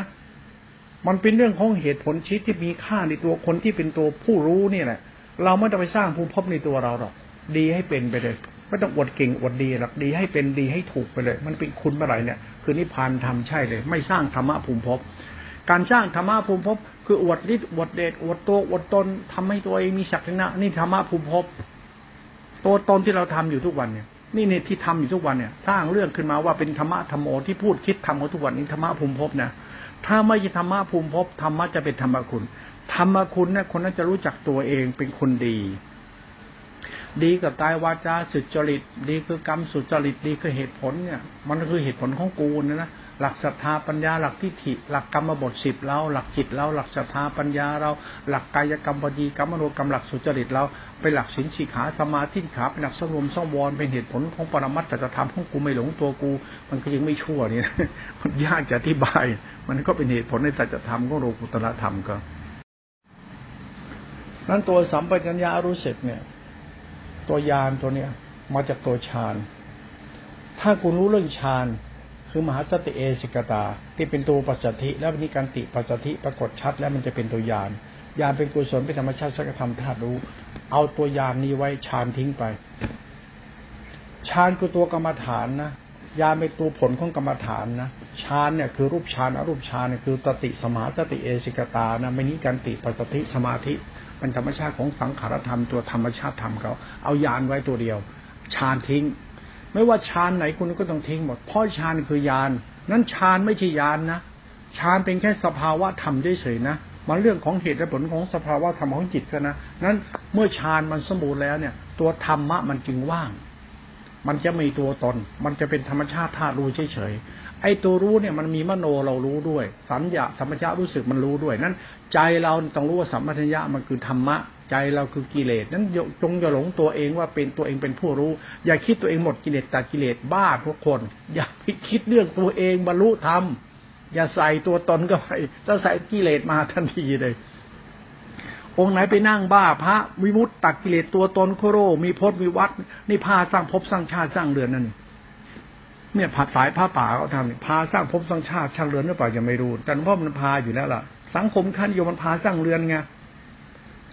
มันเป็นเรื่องของเหตุผลชิดที่มีค่าในตัวคนที่เป็นตัวผู้รู้นี่แหละ เราไม่ต้องไปสร้างภูมิภพในตัวเราหรอก ดีให้เป็นไปเลยไม่ต้องอวดเก่งอวดดีหรอกดีให้เป็นดีให้ถูกไปเลย มันเป็นคุณเมื่อไหร่เนี่ย คือนิพพานธรรมใช่เลย ไม่สร้างธรรมะภูมิภพการสร้างธรรมะภูมิภพคืออวดฤทธิ์อวดเดชอวดตัวอวดตนทำให้ตัวเองมีศักดิ์นะนี่ธรรมะภูมิภพ ตัวตนที่เราทำอยู่ทุกวันเนี่ย นี่เนี่ยที่ทำอยู่ทุกวันเนี่ยสร้างเรื่องขึ้นมาว่าเป็นธรรมะธรรมโอที่พูดคิดทำกันทุกวันนี้ธรรมะภูมิภพนะถ้าไม่ใช่ธรรมะภูมิภพธรรมะจะเป็นธรรมคุณธรรมคุณเนี่ยคนนั้นจะรู้จักตัวเองเป็นคนดี ดีกับกายวาจาสุจริต ดีคือกรรมสุจริตดีคือเหตุผลเนี่ย มันคือเหตุผลของกูนะนะ หลักศรัทธาปัญญาหลักทิฏฐิ หลักกรรมบทสิบเราหลักจิตเราหลักศรัทธาปัญญาเรา หลักกายกรรมปฏิกรรมมโนกรรมหลักสุจริตเราเป็นหลักสินสีขาสมาธิขาเป็นหลักสรวมสวรเป็นเหตุผลของปรมัตถธรรมของกูไม่หลงตัวกู มันก็ยังไม่ชั่วนี่มันยากจะอธิบาย มันก็เป็นเหตุผลในสัจธรรมของโลกุตละธรรมก็นั้นตัวสัมปชัญญะรู้สึกเนี่ย ตัวยานตัวเนี้ยมาจากตัวฌาน ถ้าคุณรู้เรื่องฌาน คือมหาสติเอสิกตา ที่เป็นตัวปัจจทิแล้วมีการติปัจจทิปรากฏชัด แล้วมันจะเป็นตัวยานยานเป็นกุศลเป็นธรรมชาติสักธรรมธาตุรู้ เอาตัวยานนี้ไว้ฌานทิ้งไปฌานคือตัวกรรมฐานนะยานเป็นตัวผลของกรรมฐานนะฌานเนี่ยคือรูปฌานอรูปฌานเนี่ยคือตติสมาสติเอสิกตานะไม่นี้การติปัจจทิสมาธิเป็นธรรมชาติของสังขารธรรมตัวธรรมชาติธรรมเขาเอายานไว้ตัวเดียวฌานทิ้ง ไม่ว่าฌานไหนคุณก็ต้องทิ้งหมด เพราะฌานคือยานนั้นฌานไม่ใช่ยานนะฌานเป็นแค่สภาวะธรรมเฉยๆนะมันเรื่องของเหตุและผลของสภาวะธรรมของจิตกันนะนั้นเมื่อฌานมันสมบูรณ์แล้วเนี่ย ตัวธรรมะมันจึงว่าง มันจะมีตัวตน มันจะเป็นธรรมชาติธาตุรู้เฉยๆไอ้ตัวรู้เนี่ยมันมีมโนเรารู้ด้วย สัญญาธรรมชาติรู้สึกมันรู้ด้วยนั้น ใจเราต้องรู้ว่าสัมปชัญญะมันคือธรรมะ ใจเราคือกิเลสนั้นจงอย่าหลงตัวเองว่าเป็นตัวเองเป็นผู้รู้ อย่าคิดตัวเองหมดกิเลสตัดกิเลสบ้าทุกคน อย่าไปคิดเรื่องตัวเองบรรลุธรรมอย่าใส่ตัวตนก็ไปถ้าใส่กิเลสมาทันทีเลย องค์ไหนไปนั่งบ้าพระวิมุตตักกิเลสตัวตนโคโร มีพจน์มีวัดนี่พาสร้างภพสร้างชาติสร้างเรือนนั่นเนี่ยผัดสายผ้าป่าเขาทำพาสร้างภพสร้างชาติสร้างเรือนหรือเปล่ายังไม่รู้แต่หลวงพ่อมันพาอยู่แล้วล่ะ สังคมขั้นโยมันพาสร้างเรือนไง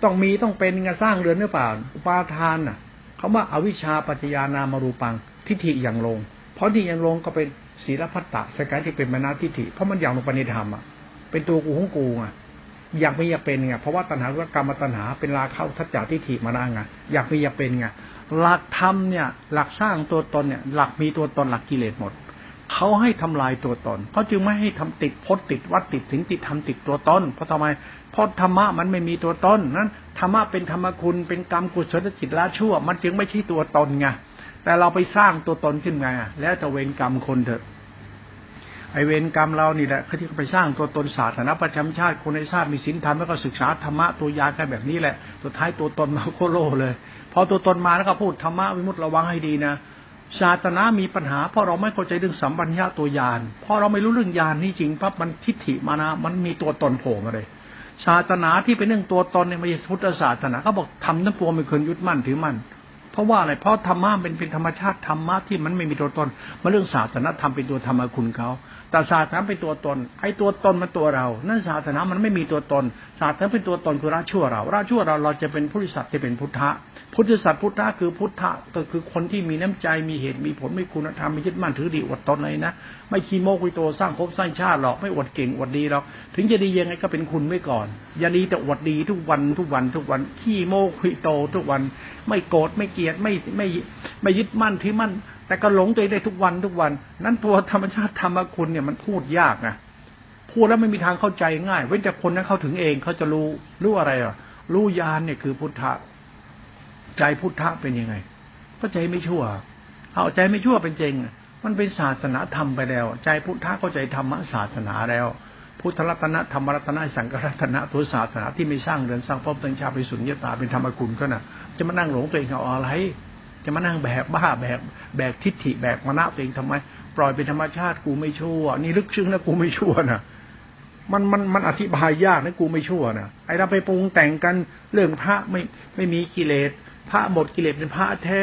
ต้องมีต้องเป็นไงสร้างเรือนหรือเปล่าอุปาทานน่ะเขาว่าอาวิชชาปัจจยานามารูปังทิฏฐิอย่างลง เพราะที่อย่างลงก็เป็นศีลพัตตะสกายที่เป็นมนาทิฏฐิเพราะมันอย่างลงปณิธรรมอะเป็นตัวกูของกูอะอยากไม่อยากเป็นไงเพราะว่าตัณหาว่ากรรมตัณหาเป็นราเข้าทัจจาทิฏฐิมานั่งไงอยากไม่อยากเป็นไงหลักธรรมเนี่ย หลักสร้างตัวตนเนี่ย หลักมีตัวตนหลักกิเลสหมด เขาให้ทำลายตัวตนเขาจึงไม่ให้ทำติดพจน์ติดวัดติดสิงติดทำติดตัวตนเพราะทำไมเพราะธรรมะมันไม่มีตัวตนนั้นธรรมะเป็นธรรมคุณเป็นกรรมกุศลจิตละชั่ว มันจึงไม่ใช่ตัวตนไงแต่เราไปสร้างตัวตนขึ้นไงแล้วจะเวรกรรมคนเถอะไอเวรกรรมเรานี่แหละที่ไปสร้างตัวตนศาสนาประจำชาติคนในชาติมีศีลธรรมแล้วก็ศึกษาธรรมะตัวยากันแบบนี้แหละตัวท้ายตัวตนมาโคโลเลย พอตัวตนมาแล้วก็พูดธรรมะวิมุตติระวังให้ดีนะ ศาสนามีปัญหาเพราะเราไม่เข้าใจเรื่องสัมปัญญาตัวยานเพราะเราไม่รู้เรื่องยานนี่จริงปั๊บมันทิฏฐิมานะมันมีตัวตนโผล่มาเลยศาสนาที่เป็นเรื่องตัวตนในไม่ใช่พุทธศาสนาเขาบอกทำทั้งปวงไม่ควรยึดมั่นถือมั่นเพราะว่าอะไรเพราะธรรมะเป็นเป็นธรรมชาติธรรมะที่มันไม่มีตัวตนมาเรื่องศาสนาธรรมเป็นตัวธรรมคุณเขา แต่ศาสนาเป็นตัวตน ไอ้ตัวตนมันตัวเรา นั่นศาสนามันไม่มีตัวตน ศาสนาเป็นตัวตนคือราชั่วเราราชั่วเราเราจะเป็นผู้ริสัตที่เป็นพุทธะ พุทธสัตว์พุทธะคือพุทธะก็คือคนที่มีน้ำใจมีเหตุมีผลไม่คุณธรรมไม่ยึดมั่นถือดีอดตนเลยนะ ไม่ขี้โมกุยโตสร้างภพสร้างชาติหรอกไม่อดเก่งอดดีหรอกถึงจะดียังไงก็เป็นคุณไว้ก่อน อย่าดีแต่อดดีทุกวันทุกวันทุกวันขี้โมกุยโตทุกวัน ไม่โกรธไม่เกลียดไม่ไม่ไม่ยึดมั่นถือมั่น แต่ก็หลงตัวเองได้ทุกวันทุกวัน นั้นตัวธรรมชาติธรรมคุณเนี่ยมันพูดยากนะพูดแล้วไม่มีทางเข้าใจง่าย เว้นแต่คนนั้นเข้าถึงเองเขาจะรู้รู้อะไรอะ รู้ยานเนี่ยคือพุทธะใจพุทธะเป็นยังไง ก็ใจไม่ชั่ว เอาใจไม่ชั่วเป็นจริงมันเป็นศาสนาธรรมไปแล้ว ใจพุทธะเข้าใจธรรมศาสนาแล้ว พุทธรัตนะธรรมรัตนะสังฆรัตนะตัวศาสนาที่ไม่สร้างเรือนสร้างภพตั้งชาไปสุญญตาเป็นธรรมคุณก็น่ะ จะมานั่งหลงตัวเองเอาอะไร จะมานั่งแบกบ้าแบกแบกทิฏฐิแบกมณะตัวเองทำไม ปล่อยเป็นธรรมชาติกูไม่ชั่ว นี่ลึกซึ้งนะกูไม่ชั่วนะมันมันมันอธิบายยากนะกูไม่ชั่วนะไอเราไปปรุงแต่งกันเรื่องพระไม่ไม่มีกิเลสพระหมดกิเลสเป็นพระแท้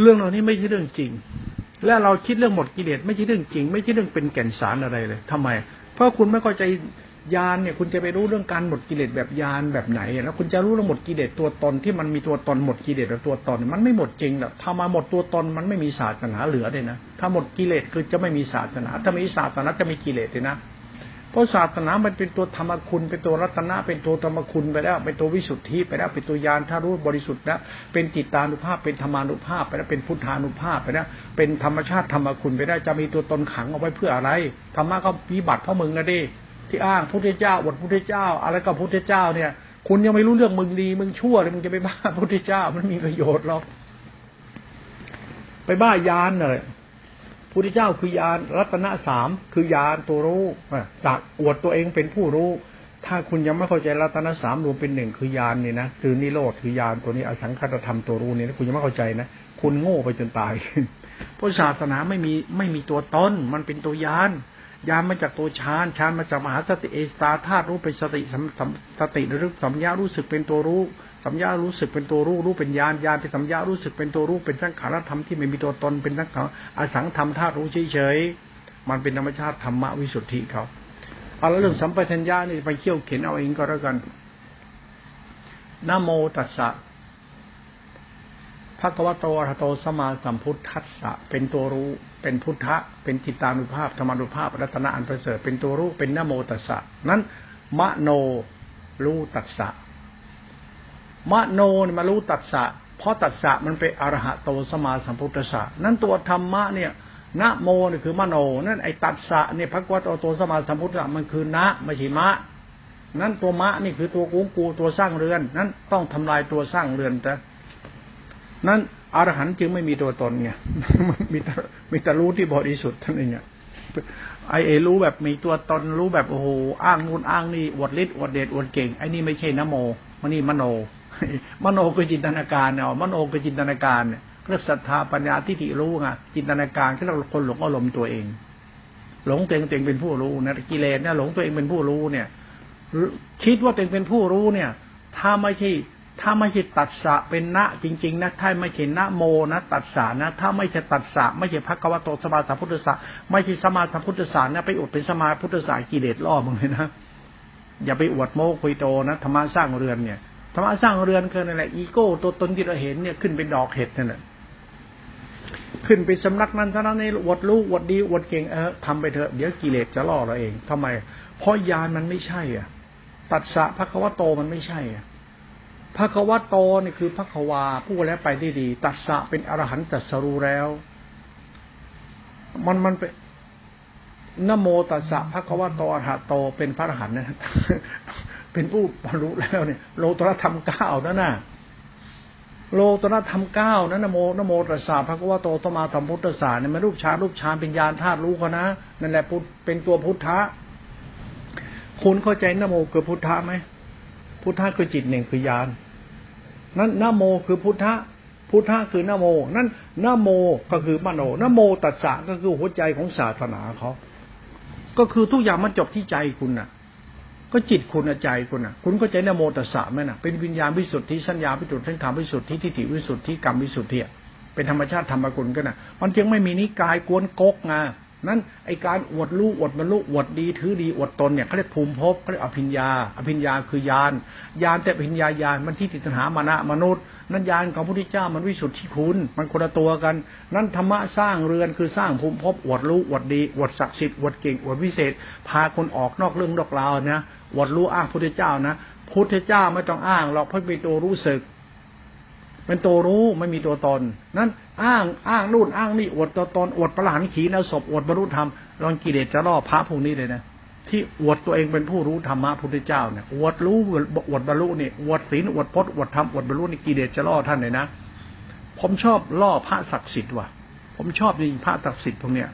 เรื่องเหล่านี้ไม่ใช่เรื่องจริง และเราคิดเรื่องหมดกิเลสไม่ใช่เรื่องจริง ไม่ใช่เรื่องเป็นแก่นสารอะไรเลยทำไม เพราะคุณไม่เข้าใจ ยานเนี่ยคุณจะไปรู้เรื่องการหมดกิเลสแบบยานแบบไหน แล้วคุณจะรู้เรื่องหมดกิเลสตัวตนที่มันมีตัวตนหมดกิเลสตัวตน มันไม่หมดจริงหรอกถ้ามาหมดตัวตนมันไม่มีศาสนาเหลือเลยนะถ้าหมดกิเลสคือจะไม่มีศาสนา ถ้ามีศาสนาจะมีกิเลสเลยนะเพราะศาสนามันเป็นตัวธรรมคุณ เป็นตัวรัตนะเป็นตัวธรรมคุณไปแล้วเป็นตัววิสุทธิไปแล้วเป็นตัวยานถ้ารู้บริสุทธิ์แล้วเป็นจิตานุภาพเป็นธรรมานุภาพไปแล้วเป็นพุทธานุภาพไปแล้วเป็นธรรมชาติธรรมคุณไปได้จะมีตัวตนขังเอาไว้เพื่ออะไรธรรมะก็วิบัติเพราะมึงนะดิ ที่อ้างพุทธเจ้าอวดพุทธเจ้า อะไรก็พุทธเจ้าเนี่ย คุณยังไม่รู้เรื่องมึงดี มึงชั่วเลยมึงจะไปบ้าพุทธเจ้า มันมีประโยชน์หรอกไปบ้ายานเลยพุทธเจ้าคือยานรัตนสามคือยานตัวรู้สักอวดตัวเองเป็นผู้รู้ ถ้าคุณยังไม่เข้าใจรัตนสามรวมเป็นหนึ่งคือยานนี่นะคือนิโรธคือยานตัวนี้อสังขตธรรมตัวรู้นี่นะคุณยังไม่เข้าใจนะคุณโง่ไปจนตายเพราะศาสนาไม่มีไม่มีตัวตนมันเป็นตัวยาน ยานมาจากตัวฌานฌานมาจากมหาสติเอสตาธาตุรู้เป็นสติสติรือสัมยารู้สึกเป็นตัวรู้สัมยารู้สึกเป็นตัวรู้รู้เป็นญาณญาณเป็นสัมยารู้สึกเป็นตัวรู้เป็นสังขารธรรมที่ไม่มีตัวตนเป็นสังขารอสังธรรมธาตุรู้เฉยๆมันเป็นธรรมชาติธรรมวิสุทธิเขาเอาแล้วเรื่องสัมปชัญญะนี่ไปเขี่ยวเข็นเอาเองก็แล้วกันนโมตัสสะ ระกวโตอรโตสมาสัมพุทธัสสะเป็นตัวรู้ เป็นพุทธะ เป็นจิตานุภาพธรรมานุภาพรัตนะอันประเสริฐเป็นตัวรู้เป็นนโมตัสสะนั้นมโนรู้ตัสสะมโนมารู้ตัสสะเพราะตัสสะมันเป็นอรหะโตสมาสัมพุทธัสสะนั้นตัวธรรมะเนี่ยนะโมนี่คือมโน นั่นไอตัสสะเนี่ยพระกวโตโตสมาสัมพุทธะมันคือนะไม่ใช่มะนั้นตัวมะนี่คือตัวกูกูตัวสร้างเรือน นั้นต้องทำลายตัวสร้างเรือนแต่ นั้นอรหันต์จึงไม่มีตัวตนไงมีแต่มีแต่รู้ที่บริสุทธิ์ท่านเองเนี่ยไอเอรู้แบบมีตัวตนรู้แบบโอ้โหอ้างนู่นอ้างนี่อวดฤทธิ์อวดเดชอวดเก่งไอ้นี่ไม่ใช่นโมมันนี่มโน มโนคือจินตนาการเนาะมโนคือจินตนาการเนี่ยเรื่องศรัทธาปัญญาที่ถิรู้ไงจินตนาการที่เราคนหลงอารมณ์ตัวเอง หลงตัวเองตัวเองเป็นผู้รู้นะกิเลสเนี่ยหลงตัวเองเป็นผู้รู้เนี่ยคิดว่าตัวเองเป็นผู้รู้เนี่ย ถ้าไม่ใช่ ถ้าไม่ใช่ตัดสะเป็นณจริง ๆนะถ้าไม่ใช่ณโมนะ ตัดสะนะ ถ้าไม่ใช่ตัดสะไม่ใช่พระกวโตสมาสัมพุทธสะไม่ใช่สมาสัมพุทธสะนะไปอวดเป็นสมาพุทธสะกิเลสล่อมึงเลยนะอย่าไปอวดโมคุยโตนะธรรมะสร้างเรือนเนี่ยธรรมะสร้างเรือนคือนั่นแหละอีโก้ตัวตนที่เราเห็นเนี่ยขึ้นเป็นดอกเห็ดนั่นแหละขึ้นไปสำนักนั้นเท่านั้นในอวดรู้อวดดีอวดเก่งเออทำไปเถอะเดี๋ยวกิเลสจะล่อเราเองทำไม เพราะยานมันไม่ใช่อะ ตัดสะพระควโตมันไม่ใช่อะ พระควโตนี่คือพระควาผู้แล้วไปได้ดีตัดสะเป็นอรหันตัสรู้แล้ว มันมันเป็นนโมตัสสะพระควโตอรหะโตเป็นพระอรหันต์นะเป็นผู้บรรลุแล้วเนี่ย โลตรธรรมเก้านั่นน่ะโลตระธรรมเก้านั้นนโมนโมตัสสะพระควโตตมาธรรมพุทธศาสเนี่ยมันรูปฌานรูปฌานเป็นญาณธาตุรู้เขานะนั่นแหละเป็นตัวพุทธะคุณเข้าใจนโมคือพุทธะไหมพุทธะคือจิตหนึ่งคือยาน นั้นนโมคือพุทธะพุทธะคือนโม นั่นนโมก็คือมโนนโมตัสสะก็คือหัวใจของศาสนาเขา ก็คือทุกอย่างมันจบที่ใจคุณน่ะ ก็จิตคุณใจคุณน่ะ คุณก็ใจนโมตัสสะไหมน่ะ เป็นวิญญาณวิสุทธิสัญญาวิสุทธิสังขารวิสุทธิทิฏฐิวิสุทธิกรรมวิสุทธิเป็นธรรมชาติธรรมกุลกันน่ะ มันจึงไม่มีนิกายกวนกกไง นั้นไอการอวดรู้อวดบรรลุอวดดีถือดีอวดตนเนี่ยเขาเรียกภูมิภพเขาเรียกอภิญญา อภิญญาคือยานยานแต่อภิญญายานมันที่ติดตัณหามานะมนุษย์ นั้นยานของพระพุทธเจ้ามันวิสุทธิคุณ มันคนละตัวกัน นั้นธรรมะสร้างเรือนคือสร้างภูมิภพอวดรู้อวดดีอวดศักดิ์สิทธิ์อวดเก่งอวดวิเศษ พาคนออกนอกเรื่องนอกราวนะอวดรู้อ้างพระพุทธเจ้านะพุทธเจ้าไม่ต้องอ้างหรอกเพราะเป็นตัวรู้สึก เป็นตัวรู้ไม่มีตัวตน นั้นอ้างอ้างนู่นอ้างนี่อวดตัวตนอวดประหลานขีนศพอวดบรรลุธรรมลองกิเลสจะล่อพระพวกนี้เลยนะที่อวดตัวเองเป็นผู้รู้ธรรมะพุทธเจ้าเนี่ยอวดรู้อวดบรรลุนี่อวดศีลอวดพจน์อวดธรรมอวดบรรลุนี่กิเลสจะล่อท่านเลยนะผมชอบล่อพระศักดิ์สิทธิ์ว่ะ ผมชอบจริงพระศักดิ์สิทธิ์พวกเนี้ย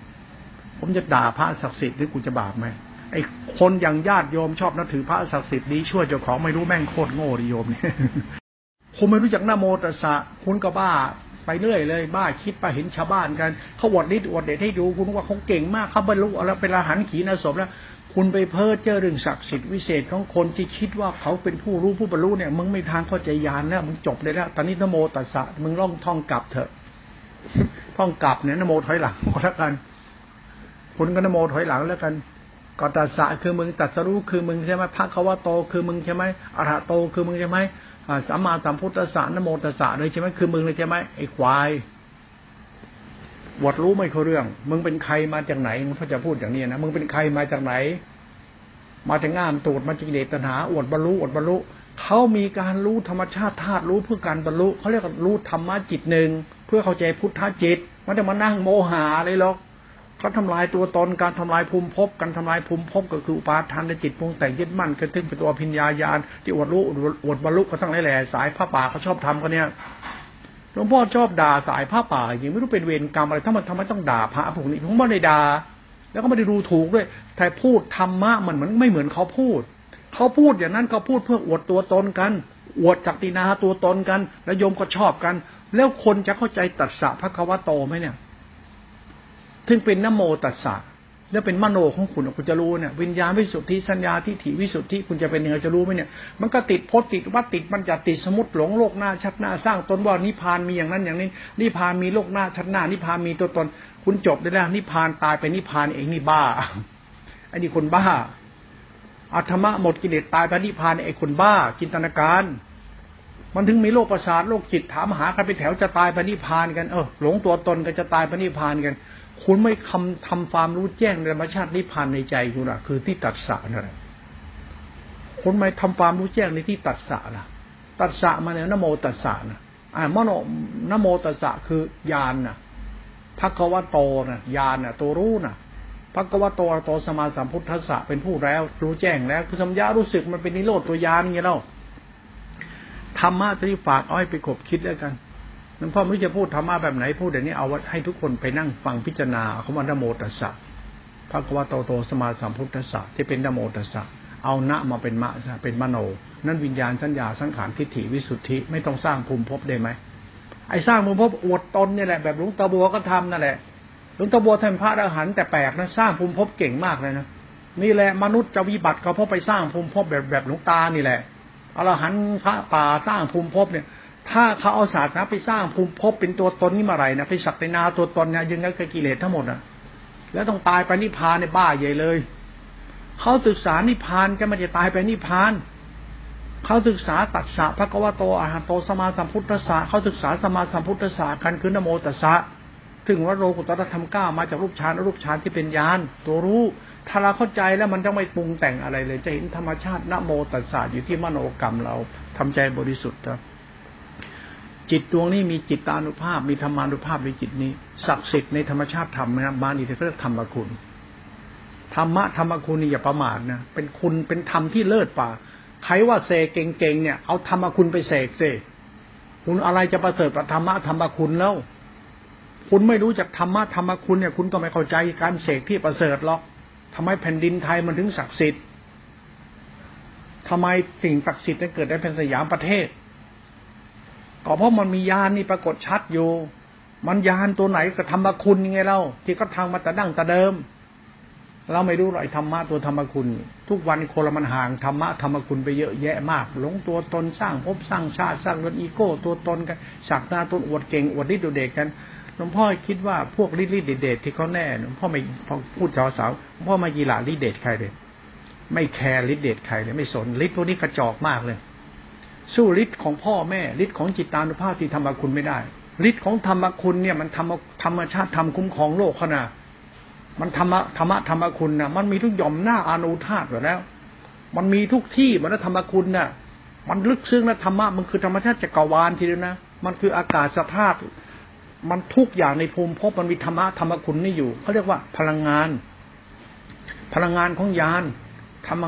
ผมจะด่าพระศักดิ์สิทธิ์หรือกูจะบาปไหมไอ้คนอย่างญาติโยมชอบนับถือพระศักดิ์สิทธิ์ดีช่วยเจ้าของไม่รู้แม่งโคตรโง่ดิโยมเนี่ย คุณไม่รู้จักนโมตัสสะคุณก็บ้าไปเรื่อยเลยบ้าคิดไปเห็นชาวบ้านกันเขาวดนิดวดเด็ดให้ดูคุณว่าเขาเก่งมากเขาบรรลุแล้วเป็นอาหารขีนาศพแล้วคุณไปเพ้อเจ้อเรื่องศักดิ์สิทธิ์วิเศษของคนที่คิดว่าเขาเป็นผู้รู้ผู้บรรลุเนี่ยมึงไม่ทางเข้าใจยานแล้วมึงจบเลยแล้วตอนนี้นโมตัสสะมึงล่องท่องกลับเถอะท่องกลับเนี่ยนโมถอยหลังก็แล้วกันคุณก็นโมถอยหลังแล้วกันก็ตัสสะคือมึงตัสรู้คือมึงใช่ไหมพระเขาว่าโตคือมึงใช่ไหมอรหะโตคือมึงใช่ไหม สัมมาสัมพุทธสานโมตสสะเลยใช่ไหมคือมึงเลยใช่ไหมไอ้ควายวัดรู้ไม่เขาเรื่อง มึงเป็นใครมาจากไหนมึงเขาจะพูดอย่างนี้นะมึงเป็นใครมาจากไหน มาจากง่ามตูดมาจากเดชตัณหาอวดบรรลุอวดบรรลุเขามีการรู้ธรรมชาติธาตุรู้เพื่อการบรรลุเขาเรียกว่ารู้ธรรมะจิตหนึ่งเพื่อเข้าใจพุทธจิต มันจะมานั่งโมหะเลยหรอก เขาทำลายตัวตนการทำลายภูมิภพการทำลายภูมิภพก็คืออุปาทานในจิตพงแต่งยึดมั่นกระทึงเป็นตัวพิญญาญาณที่อวดรู้อวดบรรลุก็ทั้งหลายแหล่สายผ้าป่าเขาชอบทำกันเนี่ยหลวงพ่อชอบด่าสายผ้าป่าอย่างไม่รู้เป็นเวรกรรมอะไรถ้ามันทำไมต้องด่าพระพวกนี้ผมไม่ได้ด่าแล้วก็ไม่ได้ดูถูกด้วยแต่พูดธรรมะมันเหมือนไม่เหมือนเขาพูด เขาพูดอย่างนั้นเขาพูดเพื่ออวดตัวตนกันอวดจักตินาตัวตนกัน แล้วโยมก็ชอบกัน แล้วคนจะเข้าใจตัดสะพระควโตไหมเนี่ย ถึงเป็นนโมตัสสะแล้วเป็นมโนของคุณคุณจะรู้เนี่ยวิญญาณวิสุทธิสัญญาทิฏฐิวิสุทธิคุณจะเป็นยังไงจะรู้ไหมเนี่ยมันก็ติดพจติดวัดติดมันจะติดสมุติหลงโลกหน้าชัดหน้าสร้างตนว่านิพานมีอย่างนั้นอย่างนี้นิพานมีโลกหน้าชัดหน้านิพานมีตัวตน คุณจบได้แล้วนิพานตายไปนิพานเองนี่บ้าไอ้นี่คนบ้าอัธรรมะหมดกิเลสตายไปนิพานไอ้คนบ้าจินตนาการ มันถึงมีโรคประสาทโรคจิตถามหากันเป็นแถวจะตายไปนิพานกันเออหลงตัวตนกันจะตายไปนิพานกัน คุณไม่คำทำความรู้แจ้งธรรมชาตินิพพานในใจคุณอะคือที่ตัดสะนั่นแหละคุณไม่ทำความรู้แจ้งในที่ตัดสะล่ะ ตัดสะมาเนี่ยนโมตัดสะนะอ่ามโนนโมตัสสะคือญาณน่ะพักวะโตน่ะญาณน่ะ ตัวรู้น่ะพักวะโตโตสมาสัมพุทธัสสะเป็นผู้แล้ว รู้แจ้งแล้วคือสัมยารู้สึกมันเป็นนิโรธตัวยานไงเล่าธรรมะที่ฝากอ้อยไปขบคิดแล้วกัน หลวงพ่อไม่รู้จะพูดธรรมะแบบไหนพูดเดี๋ยวนี้เอาวให้ทุกคนไปนั่งฟังพิจารณาเขาว่านโมตัสสะพระกวาโตโตสมาสัมพุทธะที่เป็นนโมตัสสะเอาณมาเป็นมะเป็นมโน นั่นวิญญาณสัญญาสังขารทิฏฐิวิสุทธิไม่ต้องสร้างภูมิภพได้ไหมไอ้สร้างภูมิภพอวดตนนี่แหละแบบหลวงตาบัวก็ทำนั่นแหละหลวงตาบัวทำพระอรหันต์แต่แปลกนะสร้างภูมิภพเก่งมากเลยนะนี่แหละมนุษย์จะวิบัติเขาเพราะไปสร้างภูมิภพแบบแบบหลวงตานี่แหละอรหันต์พระป่าสร้างภูมิภพเนี่ย ถ้าเขาเอาศาสตร์นาไปสร้างภูมิภพเป็นตัวตนนี่มาไรนะไปสักในนาตัวตนเนี่ยยังไงก็กิเลสทั้งหมดอะ แล้วต้องตายไปนิพพานในบ้าใหญ่เลยเขาศึกษานิพพานก็ไม่จะตายไปนิพพานเขาศึกษาตัดสะพระกวาโตอาหารโตสมาสัมพุทธะเขาศึกษาสมาสัมพุทธะคันคือนโมตัสสะถึงว่าโลกุตตรธรรมก้ามาจากรูปฌานรูปฌานที่เป็นญาณตัวรู้ถ้าเราเข้าใจแล้วมันจะไม่ปรุงแต่งอะไรเลย จะเห็นธรรมชาตินโมตัสสะอยู่ที่มโนกรรมเราทำใจบริสุทธิ์ครับ จิตดวงนี้มีจิตตานุภาพ มีธรรมานุภาพในจิตนี้ศักดิ์สิทธิ์ในธรรมชาติธรรมนะบาลีเขาเรียกธรรมคุณธรรมะธรรมคุณนี่อย่าประมาทนะเป็นคุณเป็นธรรมที่เลิศป่าใครว่าเสกเก่งๆเนี่ยเอาธรรมคุณไปเสกเสิคุณอะไรจะประเสริฐธรรมะธรรมคุณแล้ว คุณไม่รู้จักธรรมะธรรมคุณเนี่ยคุณก็ไม่เข้าใจการเสกที่ประเสริฐหรอกทำไมแผ่นดินไทยมันถึงศักดิ์สิทธิ์ทำไมสิ่งศักดิ์สิทธิ์นั้นเกิดได้เป็นสยามประเทศ ก็เพราะมันมียานนี่ปรากฏชัดอยู่ มันยานตัวไหนก็ธรรมคุณยังไงเล่าที่เขาทางมาแต่ดั้งแต่เดิม เราไม่รู้หรอกธรรมะตัวธรรมคุณ ทุกวันคนละมันห่างธรรมะธรรมคุณไปเยอะแยะมาก หลงตัวตนสร้างภพสร้างชาติสร้างเงินอีโก้ ตัวตนกันสักหน้าตนอวดเก่งอวดฤทธิ์เด็กกันหลวงพ่อคิดว่าพวกฤทธิ์เดชที่เขาแน่หลวงพ่อไม่พูดชาวสาวหลวงพ่อมากีฬาฤทธิ์เดชใครเลยไม่แคร์ฤทธิ์เดชใครเลยไม่สนฤทธิ์พวกนี้กระจอกมากเลย สู้ฤทธิ์ของพ่อแม่ฤทธิ์ของจิตตานุภาพที่ธรรมคุณไม่ได้ฤทธิ์ของธรรมคุณเนี่ยมันธรรมธรรมชาติทำคุ้มครองโลกขนาดมันธรรมะธรรมะธรรมคุณนะมันมีทุกหย่อมหน้าอนุธาตุอยู่แล้ว มันมีทุกที่มันธรรมคุณนะ่ะ มันลึกซึ้งนะธรรมะมันคือธรรมชาติจักรวาลทีเดียวนะมันคืออากาศสภาพมันทุกอย่างในภูมิภพมันมีธรรมะธรรมคุณนี่อยู่เขาเรียกว่าพลังงาน พลังงานของยานธรรม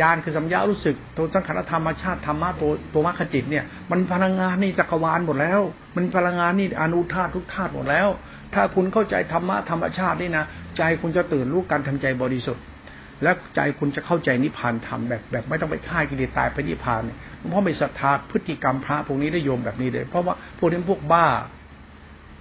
ยานคือสัมยารู้สึกตัวสังขารธรรมชาติธรรมะตัวตัวมรรคจิตเนี่ย มันพลังงานนี่จักรวาลหมดแล้ว มันพลังงานนี่อนุธาตุทุกธาตุหมดแล้ว ถ้าคุณเข้าใจธรรมะธรรมชาตินี่นะใจคุณจะตื่นรู้การทำใจบริสุทธิ์ และใจคุณจะเข้าใจนิพพานธรรมแบบแบบไม่ต้องไปฆ่ากิเลสตายไปนิพพานเนี่ยเพราะไม่ศรัทธาพฤติกรรมพระพวกนี้ได้โยมแบบนี้เลย เพราะว่าพวกนี้พวกบ้า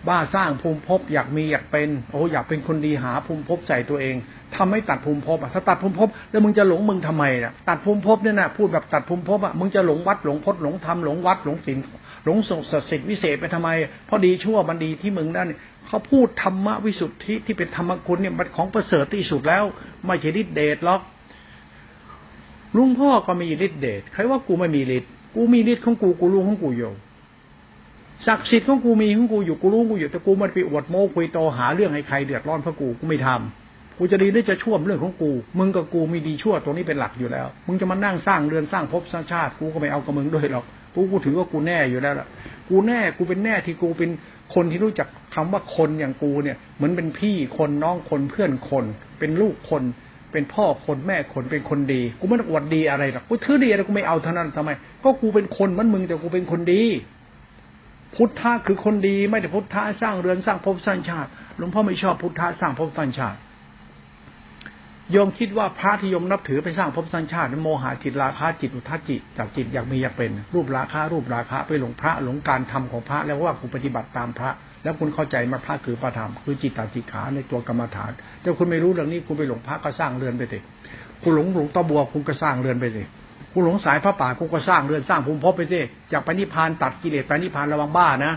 บ้าสร้างภูมิภพอยากมีอยากเป็นโอ้อยากเป็นคนดีหาภูมิภพใส่ตัวเองทำให้ตัดภูมิภพอะถ้าตัดภูมิภพแล้วมึงจะหลงมึงทำไมน่ะตัดภูมิภพเนี่ยนะพูดแบบตัดภูมิภพอะมึงจะหลงวัดหลงพจน์หลงธรรมหลงวัดหลงศีลหลงศักดิ์สิทธิ์วิเศษไปทำไมเพราะดีชั่วมันดีที่มึงนั่นเขาพูดธรรมวิสุทธิที่เป็นธรรมคุณเนี่ยมันของประเสริฐที่สุดแล้วไม่ใช่ฤทธิเดชหรอกลุงพ่อก็มีฤทธิเดชใครว่ากูไม่มีฤทธิ์กูมีฤทธิ์ของกูกูรู้ของกูอยู่ ศักดิ์สิทธิ์ของกูมีของกูอยู่กูรู้กูอยู่แต่กูมันไปอวดโม้คุยโตหาเรื่องให้ใครเดือดร้อนเพราะกูกูไม่ทำกูจะดีได้จะชั่วเรื่องของกู มึงกับกูมีดีชั่วตรงนี้เป็นหลักอยู่แล้ว มึงจะมานั่งสร้างเรือนสร้างภพสร้างชาติ กูก็ไม่เอากับมึงด้วยหรอก กูกูถือว่ากูแน่อยู่แล้วล่ะ กูแน่ กูเป็นแน่ที่กูเป็นคนที่รู้จักคำว่าคนอย่างกูเนี่ย เหมือนเป็นพี่คนน้องคนเพื่อนคน เป็นลูกคน เป็นพ่อคนแม่คนเป็นคนดี กูไม่ต้องอวดดีอะไรหรอก กูถือดีอะไรกูไม่เอาเท่านั้นทำไม ก็กูเป็นคนมันมึงแต่กูเป็นคนดี พุทธะคือคนดีไม่ได้พุทธะสร้างเรือนสร้างภพสร้างชาติหลวงพ่อไม่ชอบพุทธะสร้างภพสร้างชาติโยมคิดว่าพระที่โยมนับถือไปสร้างภพสร้างชาติโมหะจิตราคะจิตอุทธจิตจากจิตอยากมีอยากเป็น รูปราคะรูปราคะไปหลงพระหลงการทำของพระแล้วว่าคุณปฏิบัติตามพระ แล้วคุณเข้าใจมาพระคือพระธรรมคือจิตตติขาในตัวกรรมฐานแต่คุณไม่รู้เรื่องนี้คุณไปหลงพระก็สร้างเรือนไปสิคุณหลงหลงตะบัวคุณก็สร้างเรือนไปสิคุ ณหลงสายพระป่าคุณก็สร้างเรือนสร้างภูมิภพไปสิจากไปณิพพานตัดกิเลสไปนิพพานระวังบ้านะ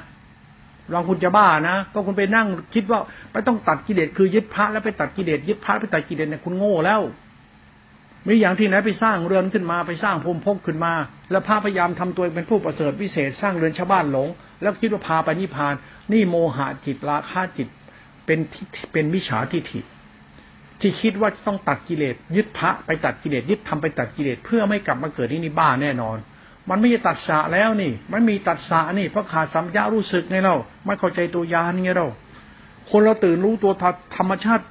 ลองคุณจะบ้านะ ก็คุณไปนั่งคิดว่าไปต้องตัดกิเลสคือยึดพระแล้วไปตัดกิเลสยึดพระไปตัดกิเลสเนี่ยคุณโง่แล้วมีอย่างที่ไหนไปสร้างเรือนขึ้นมาไปสร้างภูมิภพขึ้นมา แล้วพระพยายามทำตัวเป็นผู้ประเสริฐวิเศษสร้างเรือนชาวบ้านหลง แล้วคิดว่าพาไปนิพพาน นี่โมหะจิตราคะจิตเป็นเป็นมิจฉาทิฏฐิ ที่คิดว่าจะต้องตัดกิเลสยึดพระไปตัดกิเลสยึดทำไปตัดกิเลสเพื่อไม่กลับมาเกิดที่นี่บ้าแน่นอน มันไม่ใช่ตัดสะแล้วนี่ มันมีตัดสะนี่เพราะขาดสัมยารู้สึกไงเราไม่เข้าใจตัวยานไงเราคนเราตื่นรู้ตัวธรรมชาติ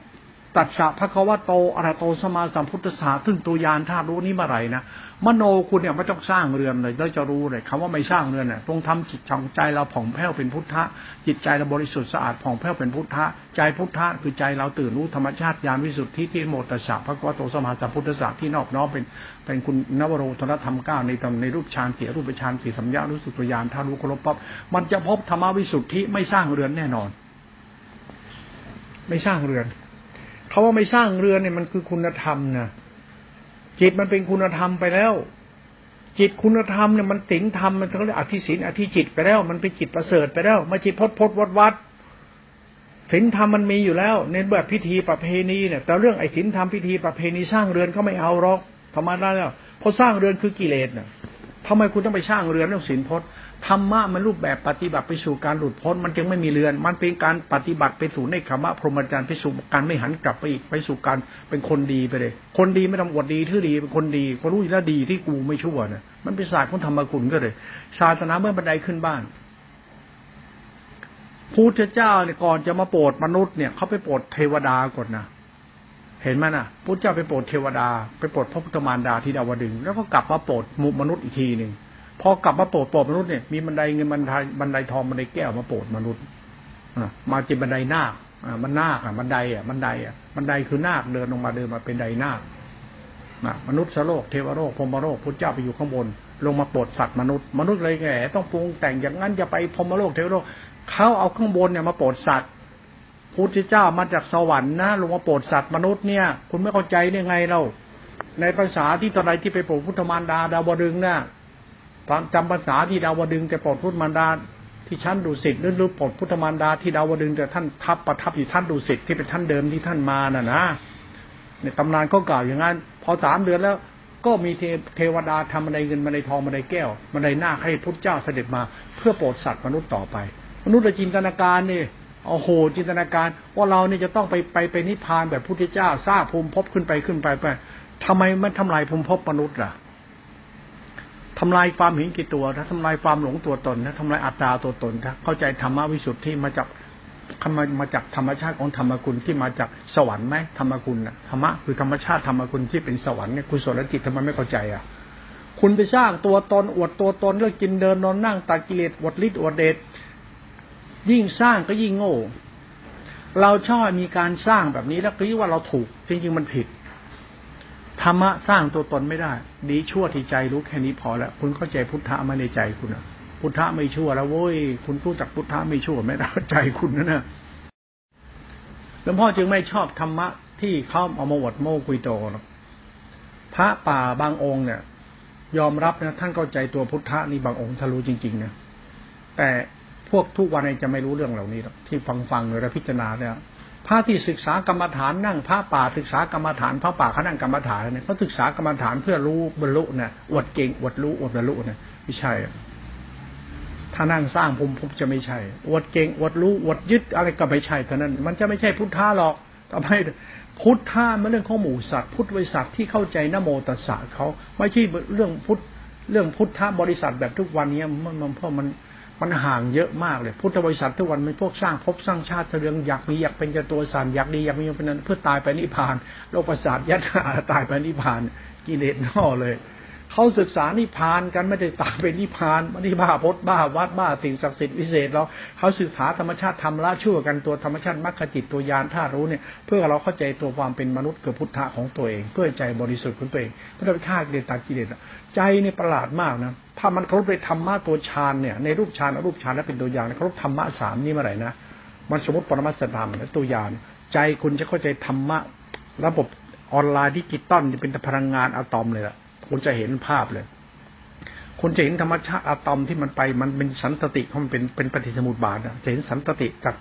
ตัดสะพระควะโตอรโตสมาสัมพุทธศาสซึ่งตัวยานธาตุรู้นี้เมื่อไหร่นะมโนคุณเนี่ยไม่ต้องสร้างเรือนเลยเราจะรู้เลยคำว่าไม่สร้างเรือนเนี่ยตรงทำจิตของใจเราผ่องแผ้วเป็นพุทธะจิตใจเราบริสุทธิ์สะอาดผ่องแผ้วเป็นพุทธะใจพุทธะคือใจเราตื่นรู้ธรรมชาติญาณวิสุทธิที่โมตสะพระควะโตสมาสัมพุทธศาที่นอบน้อมเป็นเป็นคุณนวโรธนธรรมก้าในตำในรูปฌานเสียรูปฌานสี่สัมยารู้สึกตัวยานธาตุรู้ครบปั๊บมันจะพบธรรมวิสุทธิไม่สร้างเรือนแน่นอน ไม่สร้างเรือนาว่าไม่สร้างเรือนเนี่ยมันคือคุณธรรมนะจิตมันเป็นคุณธรรมไปแล้ว จิตคุณธรรมเนี่ยมันสิงธรรมมันเขาเรียกอธิศีลอธิจิตไปแล้ว มันเป็นจิตประเสริฐไปแล้วมาจิตพดพดวัดวัดศีลธรรมมันมีอยู่แล้วในแบบพิธีประเพณีเนี่ย แต่เรื่องไอ้ศีลธรรมพิธีประเพณีสร้างเรือนเขาไม่เอาหรอกธรรมะได้แล้วเพราะสร้างเรือนคือกิเลสเนี่ยทำไมคุณต้องไปสร้างเรือนเรื่องศีลพจน์ ธรรมะมันรูปแบบปฏิบัติไปสู่การหลุดพ้น มันจึงไม่มีเรือน มันเป็นการปฏิบัติไปสู่ในคำว่าพรหมจรรย์ไปสู่การไม่หันกลับไปอีกไปสู่การเป็นคนดีไปเลย คนดีไม่ต้องอวดดีที่ดีเป็นคนดีก็รู้แล้วดีที่กูไม่ชั่วนะมันเป็นศาสตร์ของธรรมคุณก็เลยศาสนาเมื่อบันไดขึ้นบ้านพุทธเจ้าเนี่ยก่อนจะมาโปรดมนุษย์เนี่ยเขาไปโปรดเทวดาก่อนนะเห็นไหมนะพุทธเจ้าไปโปรดเทวดา ไปโปรดพระพุทธมารดาที่ดาวดึงส์แล้วก็กลับมาโปรดมนุษย์อีกทีหนึ่ง พอกลับมาโปรดโปรดมนุษย์เนี่ยมีบันไดเงินบันไดบันไดทองบันไดแก้วมาโปรดมนุษย์มาจิบันไดนาคมันนาคอะบันไดอะบันไดอะบันไดคือนาคเดินลงมาเดินมาเป็นไดนาคมนุษย์สโลกเทวโลกพรหมโลกพุทธเจ้าไปอยู่ข้างบน ลงมาโปรดสัตว์มนุษย์มนุษย์เลยแก่ต้องปรุงแต่งอย่างนั้นจะไปพรหมโลกเทวโลกเขาเอาข้างบนเนี่ยมาโปรดสัตว์พุทธเจ้ามาจากสวรรค์นะลงมาโปรดสัตว์มนุษย์เนี่ย คุณไม่เข้าใจได้ไงเรา ในภาษาที่ตอนใดที่ไปโปรดพุทธมารดาดาวดึงน่ะ จำภาษาที่ดาวดึงจะโปรดพุทธมารดาที่ชั้นดุสิตหรือรูปโปรดพุทธมารดาที่ดาวดึงแต่ท่านทับประทับอยู่ท่านดุสิตที่เป็นท่านเดิมที่ท่านมาน่ะนะในตำนานก็กล่าวอย่างนั้น พอสามเดือนแล้วก็มีเทวดาทำบันไดเงินบันไดทองบันไดแก้วบันไดหน้าให้พุทธเจ้าเสด็จมา เพื่อโปรดสัตว์มนุษย์ต่อไป มนุษย์จินตนาการนี่โอ้โหจินตนาการว่าเราเนี่ยจะต้องไปไปไปนิพพานแบบพุทธเจ้าสร้างภูมิภพขึ้นไปขึ้นไปไปทำไมมันทำลายภูมิภพมนุษย์ล่ะ ทำลายความเห็นกี่ตัวถ้าทำลายความหลงตัวตนถ้าทำลายอัตตาตัวตนถ้าเข้าใจธรรมวิสุทธิ์ที่มาจากมามาจากธรรมชาติของธรรมคุณที่มาจากสวรรค์ไหมธรรมคุณนะธรรมะคือธรรมชาติธรรมคุณที่เป็นสวรรค์เนี่ยคุณสนจิตทำไมไม่เข้าใจอะ คุณไปสร้างตัวตนอวดตัวตนเรื่องกินเดินนอนนั่งตัดกิเลสอวดฤทธิ์อวดเดชยิ่งสร้างก็ยิ่งโง่ เราชอบมีการสร้างแบบนี้แล้วคิดว่าเราถูกจริงๆมันผิด ธรรมะสร้างตัวตนไม่ได้ ดีชั่วที่ใจรู้แค่นี้พอแล้ว คุณเข้าใจพุทธะมาในใจคุณอะพุทธะไม่ชั่วแล้วโว้ย คุณรู้จักพุทธะไม่ชั่วไม่ได้ใจคุณนะนะหลวงพ่อจึงไม่ชอบธรรมะที่เข้าเอามาอวดโม้คุยโตหรอกพระป่าบางองค์เนี่ย ยอมรับนะท่านเข้าใจตัวพุทธะนี่บางองค์ทะลุจริงๆนะแต่พวกทุกวันนี้จะไม่รู้เรื่องเหล่านี้หรอกที่ฟังฟังเลยและพิจารณาเนี่ย พระที่ศึกษากรรมฐานนั่งพระป่าศึกษากรรมฐานพระป่าเขานั่งกรรมฐานเนี่ยเขาศึกษากรรมฐานเพื่อรู้บรรลุเนี่ยอวดเก่งอวดรู้อวดบรรลุเนี่ยไม่ใช่ ถ้านั่งสร้างภูมิภพจะไม่ใช่อวดเก่งอวดรู้อวดยึดอะไรก็ไม่ใช่เท่านั้น มันจะไม่ใช่พุทธะหรอกทำไมพุทธะมันเรื่องของหมู่สัตว์ พุทธบริษัทที่เข้าใจนโมตัสสะเขาไม่ใช่เรื่องพุทธเรื่องพุทธบริษัทแบบทุกวันนี้มันเพราะมัน มันห่างเยอะมากเลย พุทธบริษัททุกวันมันพวกสร้างภพสร้างชาติเรื่องอยากมีอยากเป็นจะตัวสารอยากดีอยากมีเป็นนั้นเพื่อตายไปนิพพานโลกประสาทยัดตายไปนิพพาน กิเลสน่อเลยเขาศึกษานิพพานกันไม่ได้ตายไปนิพพานไม่ได้บ้าพจบ้าวัดบ้าสิ่งศักดิ์สิทธิ์วิเศษเราเขาศึกษาธรรมชาติทำละชั่วกันตัวธรรมชาติมรรคจิตตัวยานท่ารู้เนี่ยเพื่อเราเข้าใจตัวความเป็นมนุษย์เกิดพุทธะของตัวเอง เพื่อใจบริสุทธิ์ของตัวเองเพื่อไปฆ่ากิเลสตัดกิเลสใจเนี่ยประหลาดมากนะ ถ้ามันเขาไปธรรมะตัวฌานเนี่ยในรูปฌานรูปฌานแล้วเป็นตัวอย่างเขารพธรรมะสามนี่เมื่อไหร่นะมันสมมติปรมัตถธรรมและตัวอย่างใจคุณจะเข้าใจธรรมะ ระบบออนไลน์ดิจิตอลจะเป็นพลังงานอะตอมเลยล่ะคุณจะเห็นภาพเลย คุณจะเห็นธรรมชาติอะตอมที่มันไปมันเป็นสันตติเขามันเป็นเป็นปฏิจจสมุปบาทนะจะเห็นสันตติจาก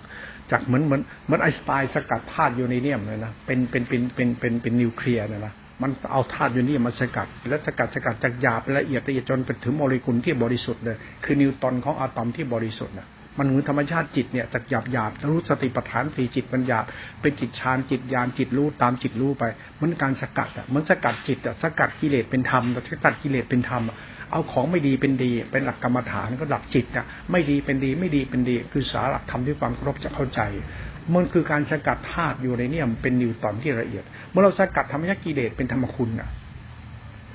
จากเหมือนเหมือนเหมือนไอน์สไตน์สกัดธาตุยูเรเนียมเลยนะเป็นเป็นเป็นเป็นเป็นเป็นนิวเคลียร์นะนะ มันเอาธาตุยูเรเนียมมาสกัด แล้วสกัดสกัดจากหยาบละเอียดละเอียดจนไปถึงโมเลกุลที่บริสุทธิ์เลยคือนิวตรอนของอะตอมที่บริสุทธิ์นะมันเหมือนธรรมชาติจิตเนี่ยจากหยาบหยาบรู้สติปัฏฐานสี่จิตมันหยาบเป็นจิตฌานจิตญาณจิตรู้ตามจิตรู้ไป มันการสกัดอะมันสกัดจิตอะสกัดกิเลสเป็นธรรมสกัดกิเลสเป็นธรรมเอาของไม่ดีเป็นดี เป็นหลักกรรมฐานก็หลักจิตอะไม่ดีเป็นดีไม่ดีเป็นดี คือสาระธรรมที่ความครบจะเข้าใจ มันคือการสกัดธาตุยูเรเนียมเป็นนิวตอนที่ละเอียด เมื่อเราสกัดธรรมชาติกิเลสเป็นธรรมคุณอะ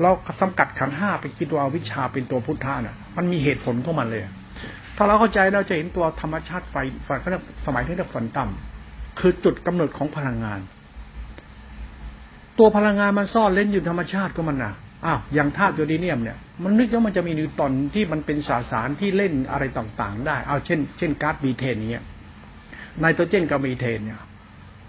เราสกัดขันห้าไปคิดว่าวิชาเป็นตัวพุทธะน่ะ มันมีเหตุผลของมันเลย ถ้าเราเข้าใจเราจะเห็นตัวธรรมชาติไฟไฟเขาเรียกสมัยที่เรียกฝนต่ำคือจุดกำเนิดของพลังงาน ตัวพลังงานมันซ่อนเล่นอยู่ธรรมชาติก็มันน่ะอ้าวอย่างธาตุยูเรเนียมเนี่ยมันนึกว่ามันจะมีนิวตอนที่มันเป็นสสารที่เล่นอะไรต่างๆ ได้ เอาเช่น เช่นก๊าซบีเทนเนี้ ไนโตรเจนกับมีเทนเนี่ย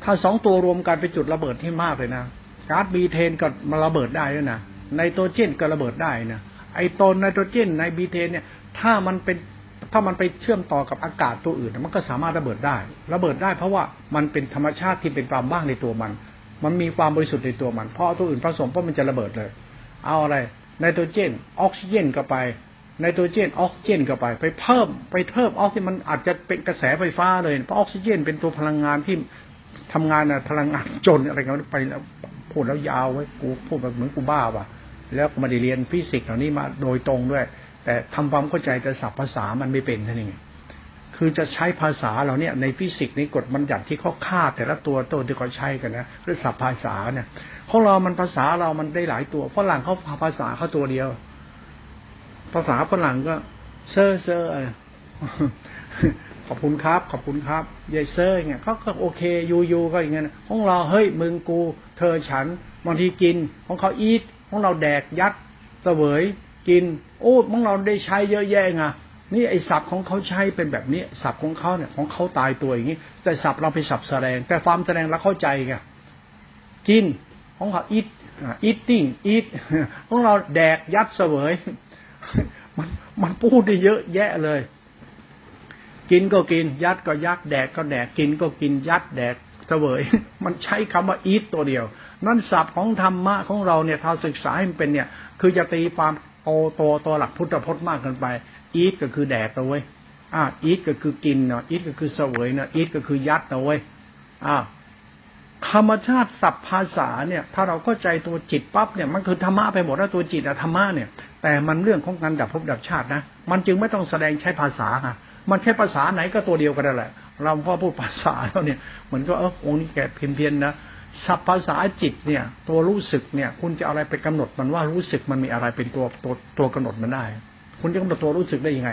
ถ้าสองตัวรวมกันไปจุดระเบิดที่มากเลยนะก๊าซบีเทนก็มาระเบิดได้ด้วยนะไนโตรเจนก็ระเบิดได้นะไอตนไนโตรเจนในบีเทนเนี่ย ถ้ามันเป็นถ้ามันไปเชื่อมต่อกับอากาศตัวอื่น มันก็สามารถระเบิดได้ ระเบิดได้เพราะว่ามันเป็นธรรมชาติที่เป็นความว่างในตัวมัน มันมีความบริสุทธิ์ในตัวมัน เพราะตัวอื่นผสมเพราะมันจะระเบิดเลย เอาอะไรไนโตรเจน ออกซิเจนเข้าไป ไนโตรเจนออกซิเจนเข้าไป ไปเพิ่มไปเพิ่มออกซิเจนมันอาจจะเป็นกระแสไฟฟ้าเลยเพราะออกซิเจนเป็นตัวพลังงานที่ทำงานนะพลังงานจนอะไรกันไปแล้วพูดแล้วยาวไว้กูพูดแบบเหมือนกูบ้าว่ะ แล้วมาได้เรียนฟิสิกส์เหล่านี้มาโดยตรงด้วย แต่ทำความเข้าใจแต่ศัพท์ภาษามันไม่เป็นท่านี้คือจะใช้ภาษาเราเนี่ยในฟิสิกส์ในกฎบัญญัติที่เขาค่าแต่ละตัวตัวที่เขาใช้กันนะหรือศัพท์ภาษาเนี่ยของเรามันภาษาเรามันได้หลายตัวฝรั่งเขาภาษาเขาตัวเดียว ภาษาฝรั่งก็ sir sir ขอบคุณครับ ขอบคุณครับ yes sir เนี่ยเขาก็โอเค you you ก็อย่างเงี้ยของเราเฮ้ยมึงกู เธอฉันบางทีกิน ของเขาอีทของเราแดกยัดเสวยกิน โอ้ของเราได้ใช้เยอะแยะไงนี่ไอ้ศัพท์ของเขาใช้เป็นแบบนี้ศัพท์ของเขาเนี่ยของเขาตายตัวอย่างนี้ แต่ศัพท์เราไปศัพท์แสดง แต่ความแสดงเราเข้าใจไงกินของเขาอีทอีทติ้งอีทของเราแดกยัดเสวย มันมันพูดได้เยอะแยะเลย กินก็กิน ยัดก็ยัดแดกก็แดก กินก็กินยัดแดกเสวย มันใช้คำว่าอีทตัวเดียว นั่นศัพท์ของธรรมะของเราเนี่ยเราศึกษาให้มันเป็นเนี่ย คือจะตีความโตโตตัวหลักพุทธพจน์มากเกินไป อีทก็คือแดกตัวเว้ยอ่าอีทก็คือกินเนาะอีทก็คือเสวยเนาะอีทก็คือยัดเนาะเว้ยอ่าธรรมชาติศัพท์ภาษาเนี่ย ถ้าเราเข้าใจตัวจิตปั๊บเนี่ยมันคือธรรมะไปหมดแล้วตัวจิตอะธรรมะเนี่ย แต่มันเรื่องของการดับภพดับชาตินะ มันจึงไม่ต้องแสดงใช้ภาษาค่ะ มันใช้ภาษาไหนก็ตัวเดียวกันแหละ เราพอพูดภาษาแล้วเนี่ยเหมือนก็เออองค์นี้แกเพียนเพียนนะสัพภาษาจิตเนี่ย ตัวรู้สึกเนี่ย คุณจะอะไรไปกำหนดมันว่ารู้สึกมันมีอะไรเป็นตัวตัวตัวกำหนดมันได้ คุณจะกำหนดตัวรู้สึกได้ยังไง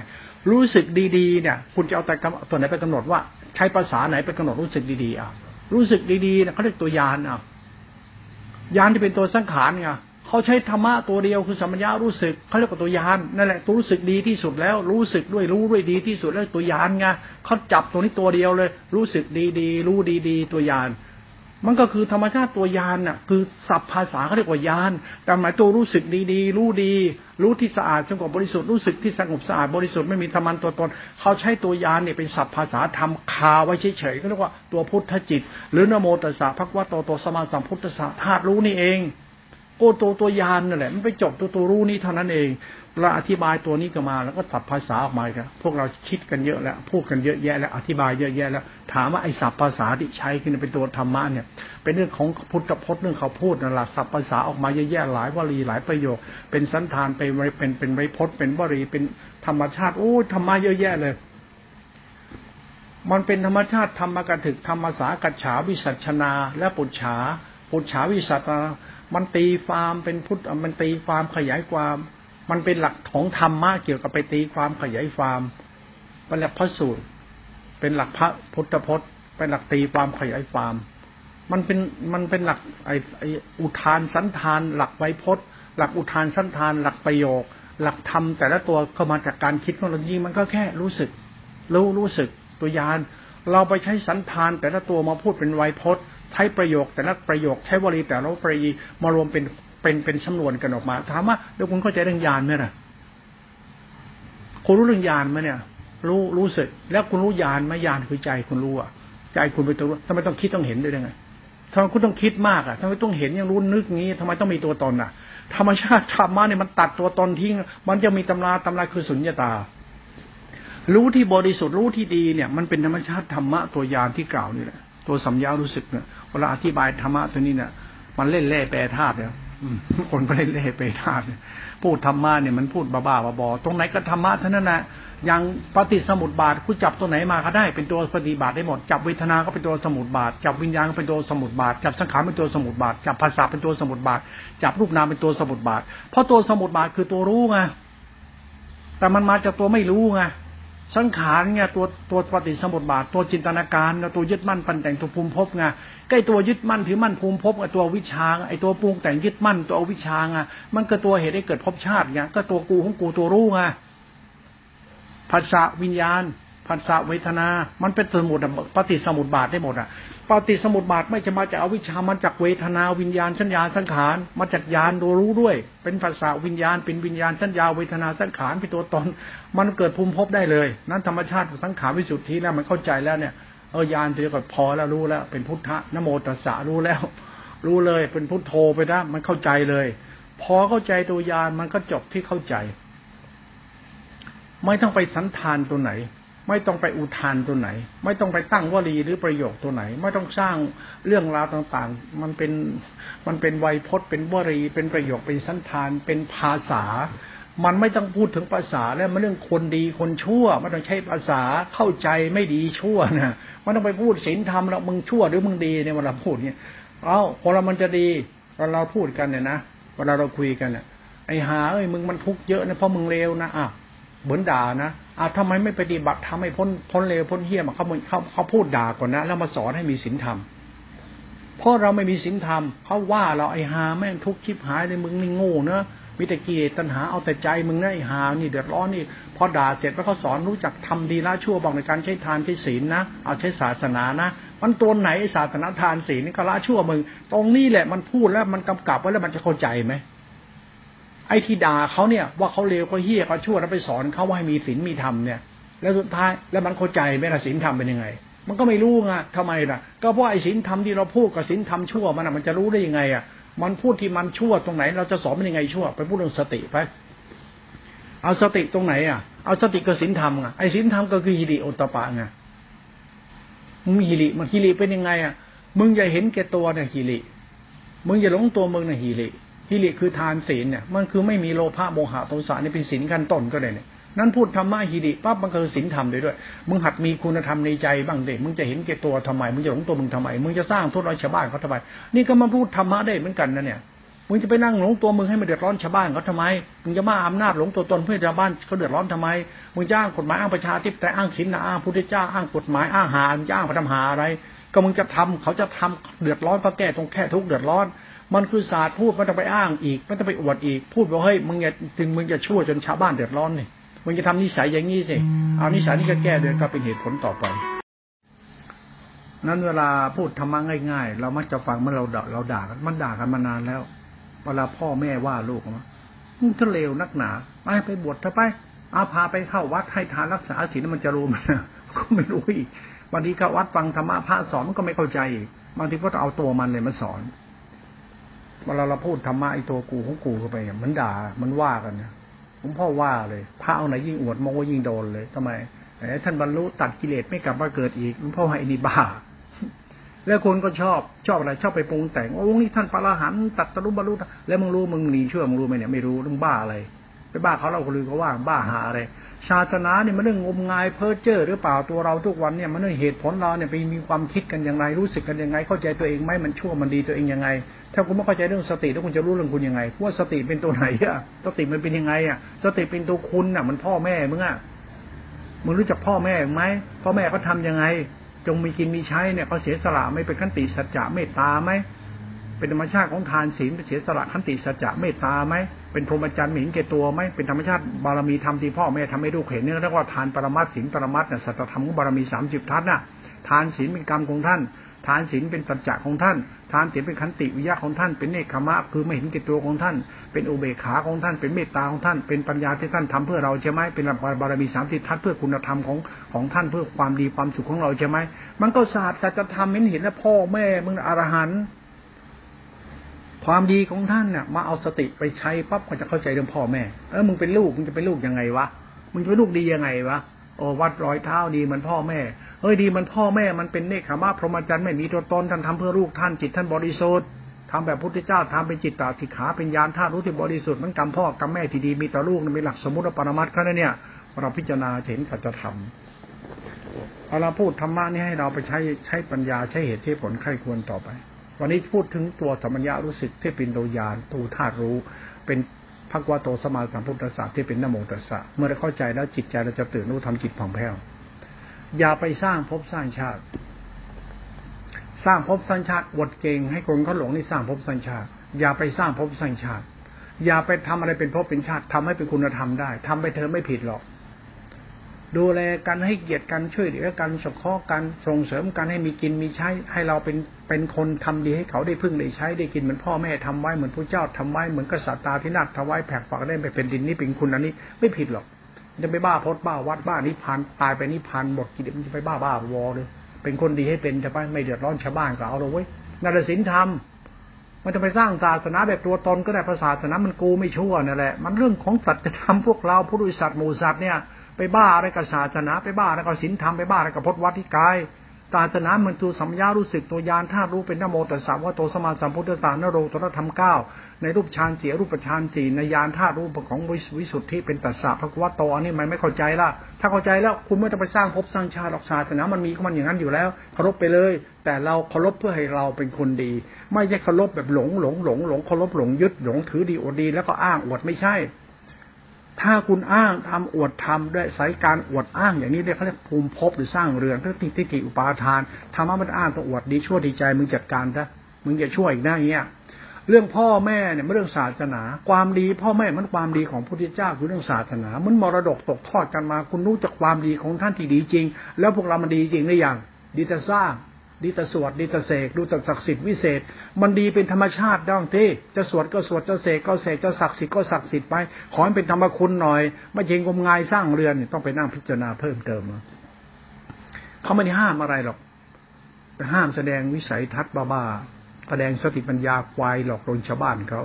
รู้สึกดีๆเนี่ย คุณจะเอาแต่ตัวไหนไปกำหนดว่า ใช้ภาษาไหนไปกำหนดรู้สึกดีๆอะรู้สึกดีๆเนี่ยเขาเรียกตัวยานอะยานที่เป็นตัวสังขารไง เขาใช้ธรรมะตัวเดียวคือสัมปญารู้สึกเขาเรียกว่าตัวยานนั่นแหละตัวรู้สึกดีที่สุดแล้ว รู้สึกด้วยรู้ด้วยดีที่สุดแล้วตัวยานไงเขาจับตัวนี้ตัวเดียวเลย รู้สึกดีๆ รู้ดีๆ ตัวยานมันก็คือธรรมชาติตัวยานน่ะคือศัพท์ภาษาเขาเรียกว่ายานแต่หมายตัวรู้สึกดีๆ รู้ดี รู้ที่สะอาดสงบบริสุทธิ์รู้สึกที่สงบสะอาดบริสุทธิ์ไม่มีธรรมันตัวตน เขาใช้ตัวยานเนี่ยเป็นศัพท์ภาษาธรรมคาไว้เฉยๆเขาเรียกว่าตัวพุทธจิต หรือนโมตัสสะพระวะโตโตสมาสัมพุทธะธาตุรู้นี่เอง โอ้ตัวตัวยานนั่นแหละมันไปจบตัวตัวรู้นี้เท่านั้นเองเราอธิบายตัวนี้ก็มา แล้วก็ตัดภาษาออกมาครับพวกเราคิดกันเยอะแล้วพูดกันเยอะแยะแล้วอธิบายเยอะแยะแล้ว ถามว่าไอ้ศัพท์ภาษาที่ใช้ขึ้นเป็นตัวธรรมะเนี่ย เป็นเรื่องของพุทธพจน์เรื่องเขาพูดนั่นแหละศัพท์ภาษาออกมาเยอะแยะหลายวลีหลายประโยค เป็นสันธานเป็นเป็นเป็นไวพจน์เป็นวลีเป็นธรรมชาติโอ้ธรรมะเยอะแยะเลยมันเป็นธรรมชาติธรรมกถึกธรรมสากัจฉาวิสัชนา และปุจฉาปุจฉาวิสัชนา มันตีความเป็นพุทธมันตีความขยายความ มันเป็นหลักของธรรมะเกี่ยวกับไปตีความขยายความเป็นหลักพระสูตร เป็นหลักพระพุทธพจน์ เป็นหลักตีความขยายความ มันเป็นมันเป็นหลักไอไออุทานสันธาน หลักไวยพจน์ หลักอุทานสันธาน หลักประโยค หลักธรรมแต่ละตัวก็มาจากการคิดของเราจริงมันก็แค่รู้สึก รู้รู้สึกตัวยานเราไปใช้สันธานแต่ละตัวมาพูดเป็นไวยพจน์ ใช้ประโยคแต่ละประโยคใช้วลีแต่ละวลีมารวมเป็นเป็นเป็นสำนวนกันออกมา ถามว่าแล้วคุณเข้าใจเรื่องยานไหมล่ะคุณรู้เรื่องยานไหมเนี่ย รู้รู้สึก แล้วคุณรู้ยานไหมยานคือใจคุณรู้อะใจคุณเป็นตัวรู้ทำไมต้องคิดต้องเห็นด้วยยังไงทำไมคุณต้องคิดมากอะทำไมต้องเห็นยังรู้นึกงี้ทำไมต้องมีตัวตนอะ ธรรมชาติธรรมะเนี่ยมันตัดตัวตนทิ้ง มันจะมีตำราตำราคือสุญญตา รู้ที่บริสุทธิ์รู้ที่ดีเนี่ย มันเป็นธรรมชาติธรรมะตัวยานที่กล่าวนี่แหละ ตัวสัมยารู้สึกเนี่ยเวลาอธิบายธรรมะตัวนี้เนี่ยมันเล่นแร่แปรธาตุเนี่ยคนก็เลยเล่ไปทานพูดธรรมะเนี่ยมันพูดบ้าๆบอๆตรงไหนก็ธรรมะเท่านั้นแหละอย่างปฏิสมุติบาทคุณจับตัวไหนมาก็ได้เป็นตัวปฏิบาทได้หมดจับเวทนาก็เป็นตัวสมุติบาทจับวิญญาณก็เป็นตัวสมุติบาทจับสังขารเป็นตัวสมุติบาทจับภาษาเป็นตัวสมุติบาทจับรูปนามเป็นตัวสมุติบาทเพราะตัวสมุติบาทคือตัวรู้ไงแต่มันมาจากตัวไม่รู้ไง สังขารเนี่ยตัวตัวปฏิสมุติบาท ตัวจินตนาการตัวยึดมั่นปันแต่งตัวภูมิภพไงใกล้ตัวยึดมั่นถือมั่นภูมิภพไอตัววิชาไอตัวปรุงแต่งยึดมั่นตัววิชาไงมันก็ตัวเหตุให้เกิดภพชาติไงก็ตัวกูของกูตัวรู้ไงภาษาวิญญาณ ผัสสะเวทนา มันเป็นสมุดปฏิสมุติบาทได้หมดอะปฏิสมุติบาทไม่จะมาจากอวิชามันจากเวทนาวิญญาณสัญญาสังขารมาจากญาณตัวรู้ด้วย เป็นภาษาวิญญาณเป็นวิญญาณสัญญาเวทนาสังขารเป็นตัวตนมันเกิดภูมิภพได้เลย นั้นธรรมชาติสังขารวิสุทธิแล้วมันเข้าใจแล้วเนี่ยเออญาณตัวก็พอแล้วรู้แล้ว เป็นพุทธะนโมตัสสะรู้แล้ว รู้เลยเป็นพุทโธไปนะมันเข้าใจเลย พอเข้าใจตัวญาณมันก็จบที่เข้าใจ ไม่ต้องไปสันทานตัวไหน ไม่ต้องไปอุทานตัวไหน ไม่ต้องไปตั้งวลีหรือประโยคตัวไหน ไม่ต้องสร้างเรื่องราวต่างๆ มันเป็นมันเป็นไวยพจน์ เป็นวลี เป็นประโยคเป็นสันทาน เป็นภาษา มันไม่ต้องพูดถึงภาษาแล้วมันเรื่องคนดีคนชั่วไม่ต้องใช้ภาษาเข้าใจไม่ดีชั่วนะมันต้องไปพูดศีลธรรมแล้วมึงชั่วหรือมึงดีเนี่ยเวลาพูดเนี่ยเอ้าพอเรามันจะดีเวลาเราพูดกันเนี่ยนะเวลาเราคุยกันเนี่ยไอ้หาเอ้ยมึงมันทุกข์เยอะนะเพราะมึงเลวนะอะ เหมือนด่านะอ่าทำไมไม่ปฏิบัติทำให้พ้นพ้นเลวพ้นเหี้ยมเขาเขาเขาพูดด่าก่อนนะ แล้วมาสอนให้มีศีลธรรมเพราะเราไม่มีศีลธรรมเขาว่าเราไอ้หาแม่งทุกข์ชิบหายเลยมึงนี่โง่เนอะมีแต่กิเลสตัณหาเอาแต่ใจมึงนะไอ้หานี่เดือดร้อนนี่พอด่าเสร็จแล้วเขาสอนรู้จักทำดีละชั่วบอกในการใช้ทานใช้ศีลนะเอาใช้ศาสนานะมันตัวไหนศาสนาทานศีลนี่ก็ละชั่วมึง ตรงนี้แหละมันพูดแล้วมันกำกับไว้แล้วมันจะเข้าใจไหม ไอ้ที่ด่าเขาเนี่ย ว่าเขาเลวเขาเฮี้ยเขาชั่วแล้วไปสอนเขาว่าให้มีศีลมีธรรมเนี่ยแล้วสุดท้ายแล้วมันเข้าใจไหมล่ะศีลธรรมเป็นยังไง มันก็ไม่รู้ไงทำไมล่ะ ก็เพราะไอ้ศีลธรรมที่เราพูดกับศีลธรรมชั่วมันอะมันจะรู้ได้ยังไงอะมันพูดที่มันชั่วตรงไหน เราจะสอนมันยังไงชั่ว ไปพูดเรื่องสติไปเอาสติตรงไหนอะเอาสติกับศีลธรรมอะไอ้ศีลธรรมก็คือฮิริโอตปะไงมึงฮิริมันฮิริเป็นยังไงอะมึงอย่าเห็นแก่ตัวเนี่ยฮิริมึงอย่าหลงตัวมึงเนี่ยฮิริ ฮิริคือทานศีลเนี่ยมันคือไม่มีโลภะโมหะโทสะนี่เป็นศีลขั้นต้นก็เลยเนี่ยนั้นพูดธรรมะฮิริปั๊บมันคือศีลธรรมด้วยด้วย มึงหัดมีคุณธรรมในใจบ้างเด็มึงจะเห็นแก่ตัวทำไมมึงจะหลงตัวมึงทำไมมึงจะสร้างทุกร้อยชาวบ้านเขาทำไมนี่ก็มาพูดธรรมะได้เหมือนกันนะเนี่ยมึงจะไปนั่งหลงตัวมึงให้มันเดือดร้อนชาวบ้านเขาทำไม มึงจะมาอำนาจหลงตัวตนเพื่อชาวบ้านเขาเดือดร้อนทำไม มึงจ้างกฎหมายอ้างประชาธิปไตยอ้างศีลนะอ้างพุทธเจ้าอ้างกฎหมายอ้างหาอ้างพระธรรมหาอะไร ก็มึงจะทำเขาจะทำเดือดร้อนเพราะแก้ตรงแค่ทุกเดือดร้อน มันคือศาสตร์พูดไม่ต้องไปอ้างอีกไม่ต้องไปอวดอีก พูดว่าเฮ้ยมึงอย่าถึงมึงจะชั่วจนชาวบ้านเดือดร้อนนี่มึงจะทำนิสัยอย่างนี้สิเอานิสัยนี้ก็แก้เดือนก็เป็นเหตุผลต่อไป นั้นเวลาพูดธรรมะง่าย ๆ เรามักจะฟังเมื่อเราด่าเราด่ากันมันด่ากันมานานแล้ว เวลาพ่อแม่ว่าลูกมามึงทะเลวนักหนาไปไปบวชเถอะไปอาพาไปเข้าวัดให้ทานรักษาศีลมันจะรู้ไหมก็ไม่รู้อีกบางทีเข้าวัดฟังธรรมะพระสอนมันก็ไม่เข้าใจอีกบางทีก็เอาตัวมันเลยมาสอน เวลาเราพูดธรรมะไอตัวกูของกูเข้าไปมันด่ามันว่ากันเนี่ยผมพ่อว่าเลยพระเอาไหนยิ่งอวดมองว่ายิ่งโดนเลยทำไมไอ้ท่านบรรลุตัดกิเลสไม่กลับมาเกิดอีกมันพ่อให้นี่บ้า แล้วคนก็ชอบชอบอะไรชอบไปปรุงแต่งโอ้นี่ท่านพระอรหันต์ตัดตรุบรรลุแล้วมึงรู้มึงหนีเชื่อมึงรู้ไหมเนี่ยไม่รู้มึงบ้าอะไรไปบ้าเขาเราคนลือเขาว่าบ้าหาอะไร ศาสนาเนี่ยมันเรื่องงมงายเพ้อเจ้อหรือเปล่าตัวเราทุกวันเนี่ยมันเรื่องเหตุผลเราเนี่ยไปมีความคิดกันอย่างไรรู้สึกกันยังไง เข้าใจตัวเองไหมมันชั่วมันดีตัวเองยังไง ถ้าคุณไม่เข้าใจเรื่องสติแล้วคุณจะรู้เรื่องคุณยังไงว่าสติเป็นตัวไหนอะสติมันเป็นยังไงอะสติเป็นตัวคุณอะมันพ่อแม่มึงอะมึงรู้จักพ่อแม่ไหมพ่อแม่เขาทายังไง จงมีกินมีใช้เนี่ยเขาเสียสละไม่เป็นขันติสัจจะเมตตาไหมเป็นธรรมชาติของทานศีลเป็นเสียสละขันติสัจจะเมตตาไหม เป็นพรหมจรรย์หมิ่นเกตัวไหมเป็นธรรมชาติบารมีธรรมที่พ่อแม่ทำให้ลูกเห็นเนี่ยเรียกว่าทานปรมัตศีลปรมัตเนี่ยสัจธรรมของบารมีสามสิบทัศน่ะทานศีลเป็นกรรมของท่าน ทานศีลเป็นสัจจะของท่าน ทานศีลเป็นขันติวิยะของท่าน เป็นเนคขมะคือไม่เห็นเกตัวของท่าน เป็นอุเบกขาของท่าน เป็นเมตตาของท่าน เป็นปัญญาที่ท่านทำเพื่อเราใช่ไหมเป็นบารมีสามสิบทัศเพื่อคุณธรรมของของท่านเพื่อความดีความสุขของเราใช่ไหมมันก็ศาสตร์สัจธรรมเห็นเห็นแล้วพ่อแม่มึงอรหันต์ ความดีของท่านเนี่ยมาเอาสติไปใช้ปั๊บก็จะเข้าใจเรื่องพ่อแม่ เออมึงเป็นลูกมึงจะเป็นลูกยังไงวะมึงจะเป็นลูกดียังไงวะโอ้วัดรอยเท้าดีมันพ่อแม่เฮ้ยดีมันพ่อแม่มันเป็นเนคขมาพรหมจรรย์ไม่มีตัวตนท่านทำเพื่อลูกท่านจิตท่านบริสุทธิ์ทำแบบพุทธเจ้าทำเป็นจิตตาสิกขาเป็นญาณธาตุรู้ที่บริสุทธิ์มันกรรมพ่อกรรมแม่ที่ดีมีต่อลูกมีหลักสมมติปรมัตถ์เขาเนี่ยเราพิจารณาเห็นสัจธรรมเราพูดธรรมะนี่ให้เราไปใช้ใช้ปัญญาใช้เหตุที่ผลใครควรต่อไป วันนี้พูดถึงตัวสมัญญารู้สึกที่เป็นตัวยานตูธาตุรู้ เป็นภควาโตสมาสัมพุทธศาสตร์ที่เป็นนโมตัสสะเมื่อเราเข้าใจแล้วจิตใจเราจะตื่นรู้ทำจิตผ่องแผ้วอย่าไปสร้างภพสร้างชาติ สร้างภพสร้างชาติอดเก่งให้คนเขาหลงนี่สร้างภพสร้างชาติ อย่าไปสร้างภพสร้างชาติ อย่าไปทำอะไรเป็นภพเป็นชาติทำให้เป็นคุณธรรมได้ทำไปเธอไม่ผิดหรอก ดูแลกันให้เกียรติกันช่วยเหลือกันสงเคราะห์กันส่งเสริมกันให้มีกินมีใช้ ให้เราเป็นเป็นคนทำดีให้เขาได้พึ่งได้ใช้ได้กินเหมือนพ่อแม่ทำไว้เหมือนพระเจ้าทำไว้เหมือนกษัตริย์ตาพินาศทำไว้แผกฝักได้ไปเป็นดินนี่เป็นคุณอันนี้ไม่ผิดหรอกจะไปบ้าพดบ้าวัดบ้านิพานตายไปนิพานหมดกิเลสมันจะไปบ้าบ้าวอเลย เป็นคนดีให้เป็นจะไปไม่เดือดร้อนชาวบ้านก็เอาเลยเว้ยนาฏศิลป์ทำมันจะไปสร้างศาสนาแบบตัวตนก็ได้ภาษาศาสนามันกูไม่ชั่วนั่นแหละ มันเรื่องของสัจธรรมพวกเราผู้ดุสัตว์หมูสัตว์เนี่ย ไปบ้าอะไรกับศาสนา ไปบ้าอะไรกับศีลธรรมไปบ้าอะไรกับพจนวัดที่กายศาสนาเหมือนตัวสัมยารู้สึกตัวยานธาตุรู้เป็นนโมตัสสะว่าโตสมาสัมพุทธสานโรตัวธรรมเก้าในรูปฌานเสียรูปฌานสี่ในยานธาตุรูปของวิสุทธิเป็นตัสสะพระวัตโตอันนี้มันไม่เข้าใจละถ้าเข้าใจแล้วคุณไม่ต้องไปสร้างภพสร้างชาติหรอกศาสนามันมีของมันอย่างนั้นอยู่แล้วเคารพไปเลย แต่เราเคารพเพื่อให้เราเป็นคนดี ไม่ใช่เคารพแบบหลงหลงหลงหลงเคารพหลงยึดหลงถือดีอดดีแล้วก็อ้างอวดไม่ใช่ ถ้าคุณอ้างทำอวดทำด้วยสายการอวดอ้างอย่างนี้เรียกเขาเรียกภูมิภพหรือสร้างเรือนเพื่อติทิฏฐิอุปาทานทำให้มันอ้างตัวอวดดีชั่วดีใจมึงจัดการซะมึงอย่าช่วยอีกนะเงี้ยเรื่องพ่อแม่เนี่ยเรื่องศาสนา ความดีพ่อแม่มันความดีของพระพุทธเจ้าคือเรื่องศาสนา มันมรดกตกทอดกันมา คุณรู้จักความดีของท่านที่ดีจริง แล้วพวกเรามันดีจริงหรือยังดีแต่สร้าง ดีแต่สวดดีแต่เสกดูแต่ศักดิ์สิทธิ์วิเศษ มันดีเป็นธรรมชาติด้องที่จะสวดก็สวดจะเสกก็เสกจะศักดิ์สิทธิ์ก็ศักดิ์สิทธิ์ไป ขอให้เป็นธรรมคุณหน่อยไม่เจงงมงายสร้างเรือนต้องไปนั่งพิจารณาเพิ่มเติมเขาไม่ได้ห้ามอะไรหรอกแต่ห้ามแสดงวิสัยทัศน์บ้าๆแสดงสติปัญญาควายหลอกลวงชาวบ้านเขา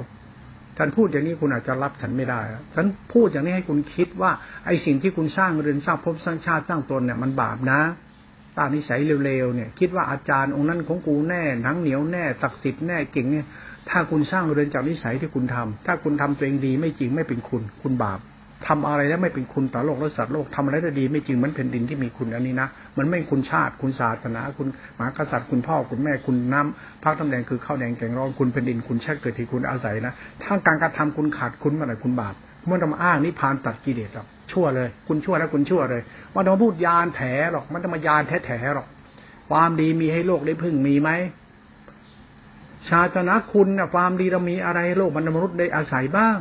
ท่านพูดอย่างนี้คุณอาจจะรับฉันไม่ได้ฉันพูดอย่างนี้ให้คุณคิดว่าไอ้สิ่งที่คุณสร้างเรือนสร้างภพสร้างชาติสร้างตนเนี่ยมันบาปนะ ตานิสัยเร็วๆเนี่ย คิดว่าอาจารย์องค์นั้นของกูแน่หนังเหนียวแน่ศักดิ์สิทธิ์แน่เก่งเนี่ยถ้าคุณสร้างเรือนจากนิสัยที่คุณทำถ้าคุณทำตัวเองดีไม่จริงไม่เป็นคุณ คุณบาปทำอะไรแล้วไม่เป็นคุณต่อโลกและสัตว์โลกทำอะไรได้ดีไม่จริงมือนแผ่นดินที่มีคุณอันนี้นะมันไม่คุณชาติคุณศาสนา คุณหมากษัตริย์คุณพ่อคุณแม่คุณน้ำพักตำแหน่งคือข้าวแดงแกงร้อนคุณแผ่นดินคุณชาติเกิดที่คุณอาศัยนะถ้าการกระทำคุณขาดคุณเมื่อไหร่คุณบาป เมื่อทำอ้างนิพพานตัดกิเลสหรอกชั่วเลย คุณชั่วแล้วคุณชั่วเลยว่าต้องพูดยานแถหรอกมันต้องมายานแท้แถหรอก ความดีมีให้โลกได้พึ่งมีไหมชาตนะคุณนะความดีเรามีอะไรโลกมนุษย์ได้อาศัยบ้าง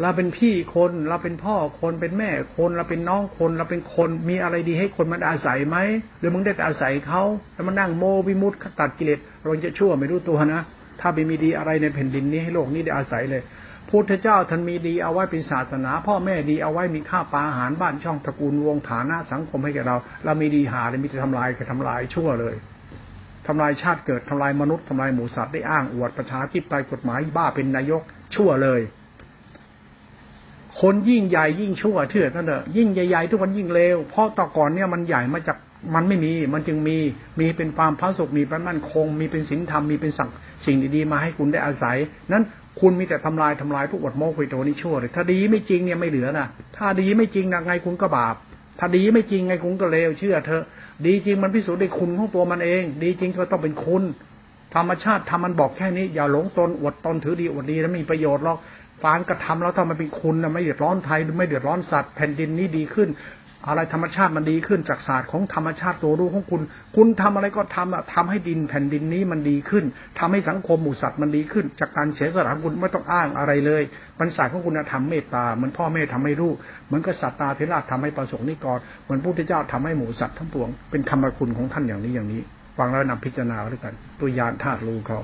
เราเป็นพี่คนเราเป็นพ่อคนเป็นแม่คนเราเป็นน้องคนเราเป็นคนมีอะไรดีให้คนมันอาศัยไหมหรือมึงได้แต่อาศัยเขาแล้วมันนั่งโมวิมุตตัดกิเลสเราจะชั่วไม่รู้ตัวนะถ้าไม่มีดีอะไรในแผ่นดินนี้ให้โลกนี้ได้อาศัยเลย พุทธเจ้าท่านมีดีเอาไว้เป็นศาสนา พ่อแม่ดีเอาไว้มีข้าปลาอาหารบ้านช่องตระกูลวงฐานะสังคมให้แก่เรา เรามีดีหาเลยมีแต่ทำลายกับทำลายชั่วเลยทำลายชาติเกิดทำลายมนุษย์ทำลายหมูสัตว์ได้อ้างอวดประชาธิปไตยกฎหมายบ้าเป็นนายกชั่วเลย คนยิ่งใหญ่ยิ่งชั่วเถื่อนนั่นเถอะยิ่งใหญ่ๆทุกคนยิ่งเลวเพราะต่อก่อนเนี่ยมันใหญ่มาจากมันไม่มี มันจึงมี มีเป็นความพระสุข มีพระมั่นคง มีเป็นศีลธรรม มีเป็นสั่งสิ่งดีๆ มาให้คุณได้อาศัย นั้น คุณมีแต่ทำลายทำลายพวกอดโมกุยโตนี่ชั่วเลยถ้าดีไม่จริงเนี่ยไม่เหลือนะถ้าดีไม่จริงนะไงคุณก็บาป ถ้าดีไม่จริงไงคุณก็เลวเชื่อเถอะ ดีจริงมันพิสูจน์ได้คุณของตัวมันเอง ดีจริงก็ต้องเป็นคุณ ธรรมชาติทำมันบอกแค่นี้ อย่าหลงตนอดตนถือดีอดดีแล้วมีประโยชน์หรอกฟานกระทำแล้วถ้ามันเป็นคุณนะไม่เดือดร้อนไทยไม่เดือดร้อนสัตว์แผ่นดินนี้ดีขึ้น อะไรธรรมชาติมันดีขึ้นจากศาสตร์ของธรรมชาติตัวรู้ของคุณ คุณทำอะไรก็ทำอะทำให้ดินแผ่นดินนี้มันดีขึ้นทำให้สังคมหมู่สัตว์มันดีขึ้น จากการเสียสละคุณไม่ต้องอ้างอะไรเลยบรรษาของคุณธรรมเมตตาเหมือนพ่อแม่ทำให้ลูกเหมือนกับสัตตาเทระทำให้ประสงค์นิกรเหมือนพระพุทธเจ้าทำให้หมู่สัตว์ทั้งปวงเป็นธรรมคุณของท่านอย่างนี้อย่างนี้ ฟังแล้วนำพิจารณาด้วยกัน ตัวยานธาตุรู้เขา